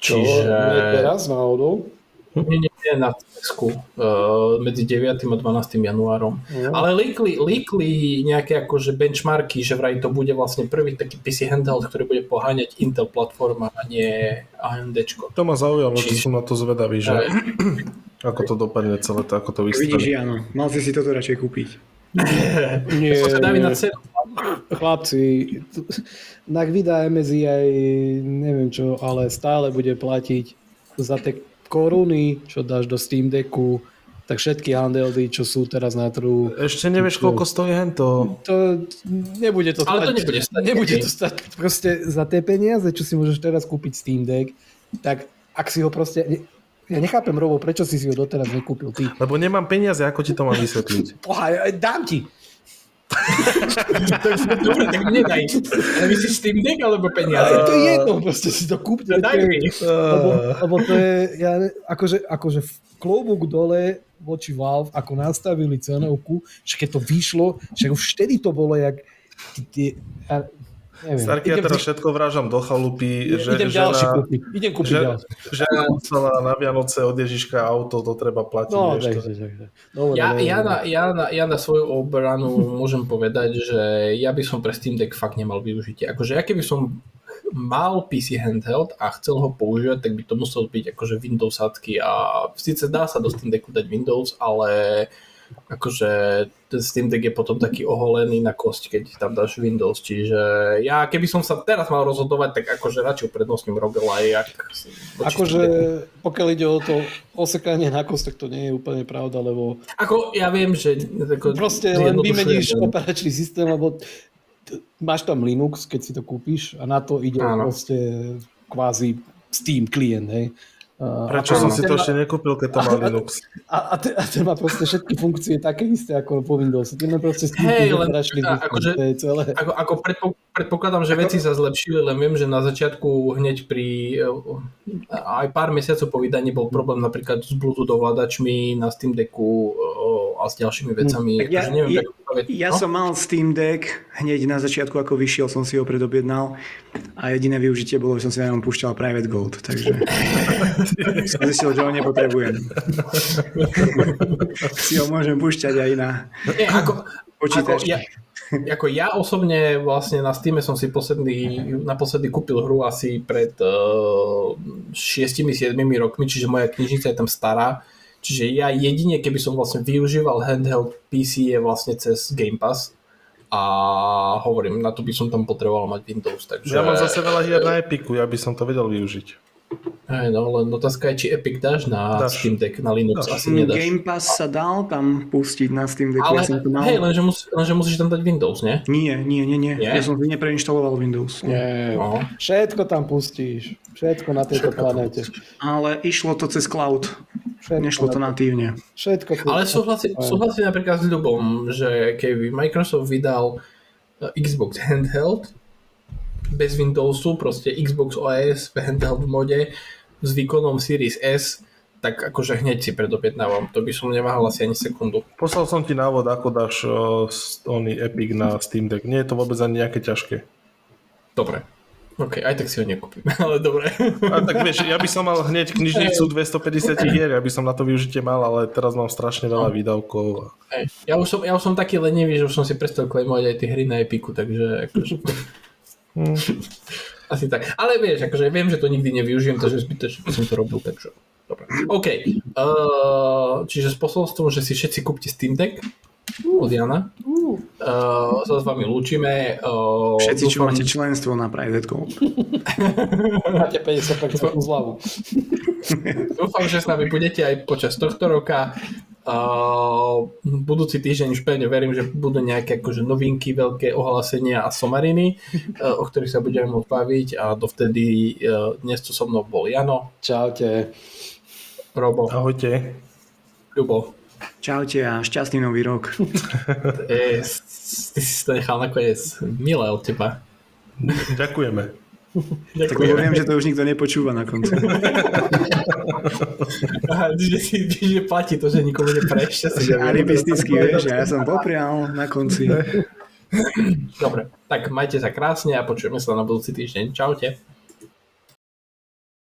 Čiže... Nie teraz náhodou? Nie, nie na Tesku, uh, medzi 9. a 12. januárom. Mm. Ale líkli, líkli nejaké akože benchmarky, že vraj to bude vlastne prvý taký PC handheld, ktorý bude poháňať Intel platforma a nie AMD. To ma zaujalo, Či... som na to zvedavý, že ako to dopadne celé to, ako to vystaví. Vidíš, áno, mal si si toto radšej kúpiť. nie, nie. na cenu. Chlapci, na vydá MSI aj neviem čo, ale stále bude platiť za tie koruny, čo dáš do Steam Decku, tak všetky handeldy, čo sú teraz na trhu. Ešte nevieš, koľko stojí hento. To nebude to Ale stať, to nebude stať. Nebude to stať proste za tie peniaze, čo si môžeš teraz kúpiť Steam Deck, tak ak si ho proste... Ja nechápem, Robo, prečo si si ho doteraz nekúpil ty? Lebo nemám peniaze, ako ti to mám vysvetliť. Poha, dám ti. Dobre, tak nedaj. Ale myslíš Steam Deck alebo peniaze? To je jedno, proste si to kúpte. Daj mi. Lebo, lebo to je, ja, akože, akože klobúk dole voči Valve, ako nastavili cenovku, že keď to vyšlo, že už vtedy to bolo jak... Ja, Neviem. Starky, ja teraz všetko vrážam do chalupy. Že, idem žena, ďalší kúpiť. Idem kúpiť že, ďalší. Žena musela na Vianoce od Ježiška auto, to treba platiť. No, tak, tak, tak. Dobre, ja, dobre, ja, na, ja, na, ja na svoju obranu môžem povedať, že ja by som pre Steam Deck fakt nemal využitie. Akože ja keby som mal PC handheld a chcel ho používať, tak by to musel byť akože Windows a síce dá sa do Steam Decku dať Windows, ale akože ten Steam Deck je potom taký oholený na kosť, keď tam dáš Windows, čiže ja keby som sa teraz mal rozhodovať, tak akože radšej uprednostním roguelike. Akože pokiaľ ide o to osekanie na kosť, tak to nie je úplne pravda, lebo... Ako ja viem, že... Ako, proste len vymeníš operačný systém, lebo máš tam Linux, keď si to kúpiš a na to ide Áno. proste kvázi Steam klient, hej. Prečo som si to ešte nekúpil, keď to má Linux? A, a, ten, a ten má proste všetky funkcie také isté ako po Windows. Ty proste s tým hey, len, akože, to je celé. Ako, ako predpo, predpokladám, že veci sa zlepšili, len viem, že na začiatku hneď pri eh, aj pár mesiacov po vydaní bol problém napríklad s Bluetooth ovládačmi na Steam Decku eh, a s ďalšími vecami. Hm. Ja, neviem, ja, ja no? som mal Steam Deck hneď na začiatku, ako vyšiel, som si ho predobjednal a jediné využitie bolo, že som si na ňom púšťal Private Gold, takže som zistil, že ho nepotrebujem. si ho môžem púšťať aj na Nie, ako, počítač. Ako ja, ako ja osobne vlastne na Steam som si posledný, naposledy kúpil hru asi pred uh, 6-7 rokmi, čiže moja knižnica je tam stará Čiže ja jedine, keby som vlastne využíval handheld PC je vlastne cez Game Pass, A hovorím, na to by som tam potreboval mať Windows, takže... Ja mám zase veľa hier na Epiku, ja by som to vedel využiť. Hej, no, len otázka je, či Epic dáš na Dáš. Steam Deck, na Linux, Dáš. asi nedáš. Game Pass sa dal tam pustiť na Steam Deck. Ale ja som to mal. hej, lenže, mus, lenže musíš tam dať Windows, nie? Nie, nie, nie, nie. Nie? Ja som si nepreinštaloval Windows. Nie, No. všetko tam pustíš. Všetko na tejto planete. Ale išlo to cez cloud. Všetko, Nešlo to na natívne. Všetko. Ale súhlasím, súhlasím napríklad s Ľubom, že keby Microsoft vydal eh, Xbox handheld bez Windowsu, proste Xbox OS v handheld mode s výkonom Series S, tak akože hneď si predobjednávam. To by som neváhal asi ani sekundu. Poslal som ti návod, ako dáš uh, oný Epic na Steam Deck. Nie je to vôbec ani nejaké ťažké. Dobre. OK, aj tak si ho nekúpim, ale dobre. A tak vieš, ja by som mal hneď knižnicu 250 hier, ja by som na to využitie mal, ale teraz mám strašne veľa výdavkov. Hej. Ja už, som, ja už som taký lenivý, že už som si prestal klejmovať aj tie hry na Epiku, takže akože... Asi tak. Ale vieš, akože viem, že to nikdy nevyužijem, takže zbytočne by som to robil, takže... Dobre. OK. Uh, čiže s posolstvom, že si všetci kúpte Steam Deck od Jana. Uh, sa s vami lúčime. Uh, Všetci, čo dúfam- máte členstvo na Private Gold. Máte 50% zľavu. Dúfam, že s nami budete aj počas tohto roka. Uh, budúci týždeň už pevne verím, že budú nejaké akože novinky, veľké ohlásenia a somariny, uh, o ktorých sa budeme môcť baviť a dovtedy uh, dnes tu so mnou bol Jano, Čaute. Robo, Ahojte. Ľubo. Čaute a šťastný nový rok. E, ty si to nechal nakoniec milé od teba. Ďakujeme. Tak lebo viem, že to už nikto nepočúva na konci. Aha, že, že platí to, že nikomu si. Alibisticky, vieš, ja som poprial na konci. Dobre, tak majte sa krásne a počujeme sa na budúci týždeň. Čaute.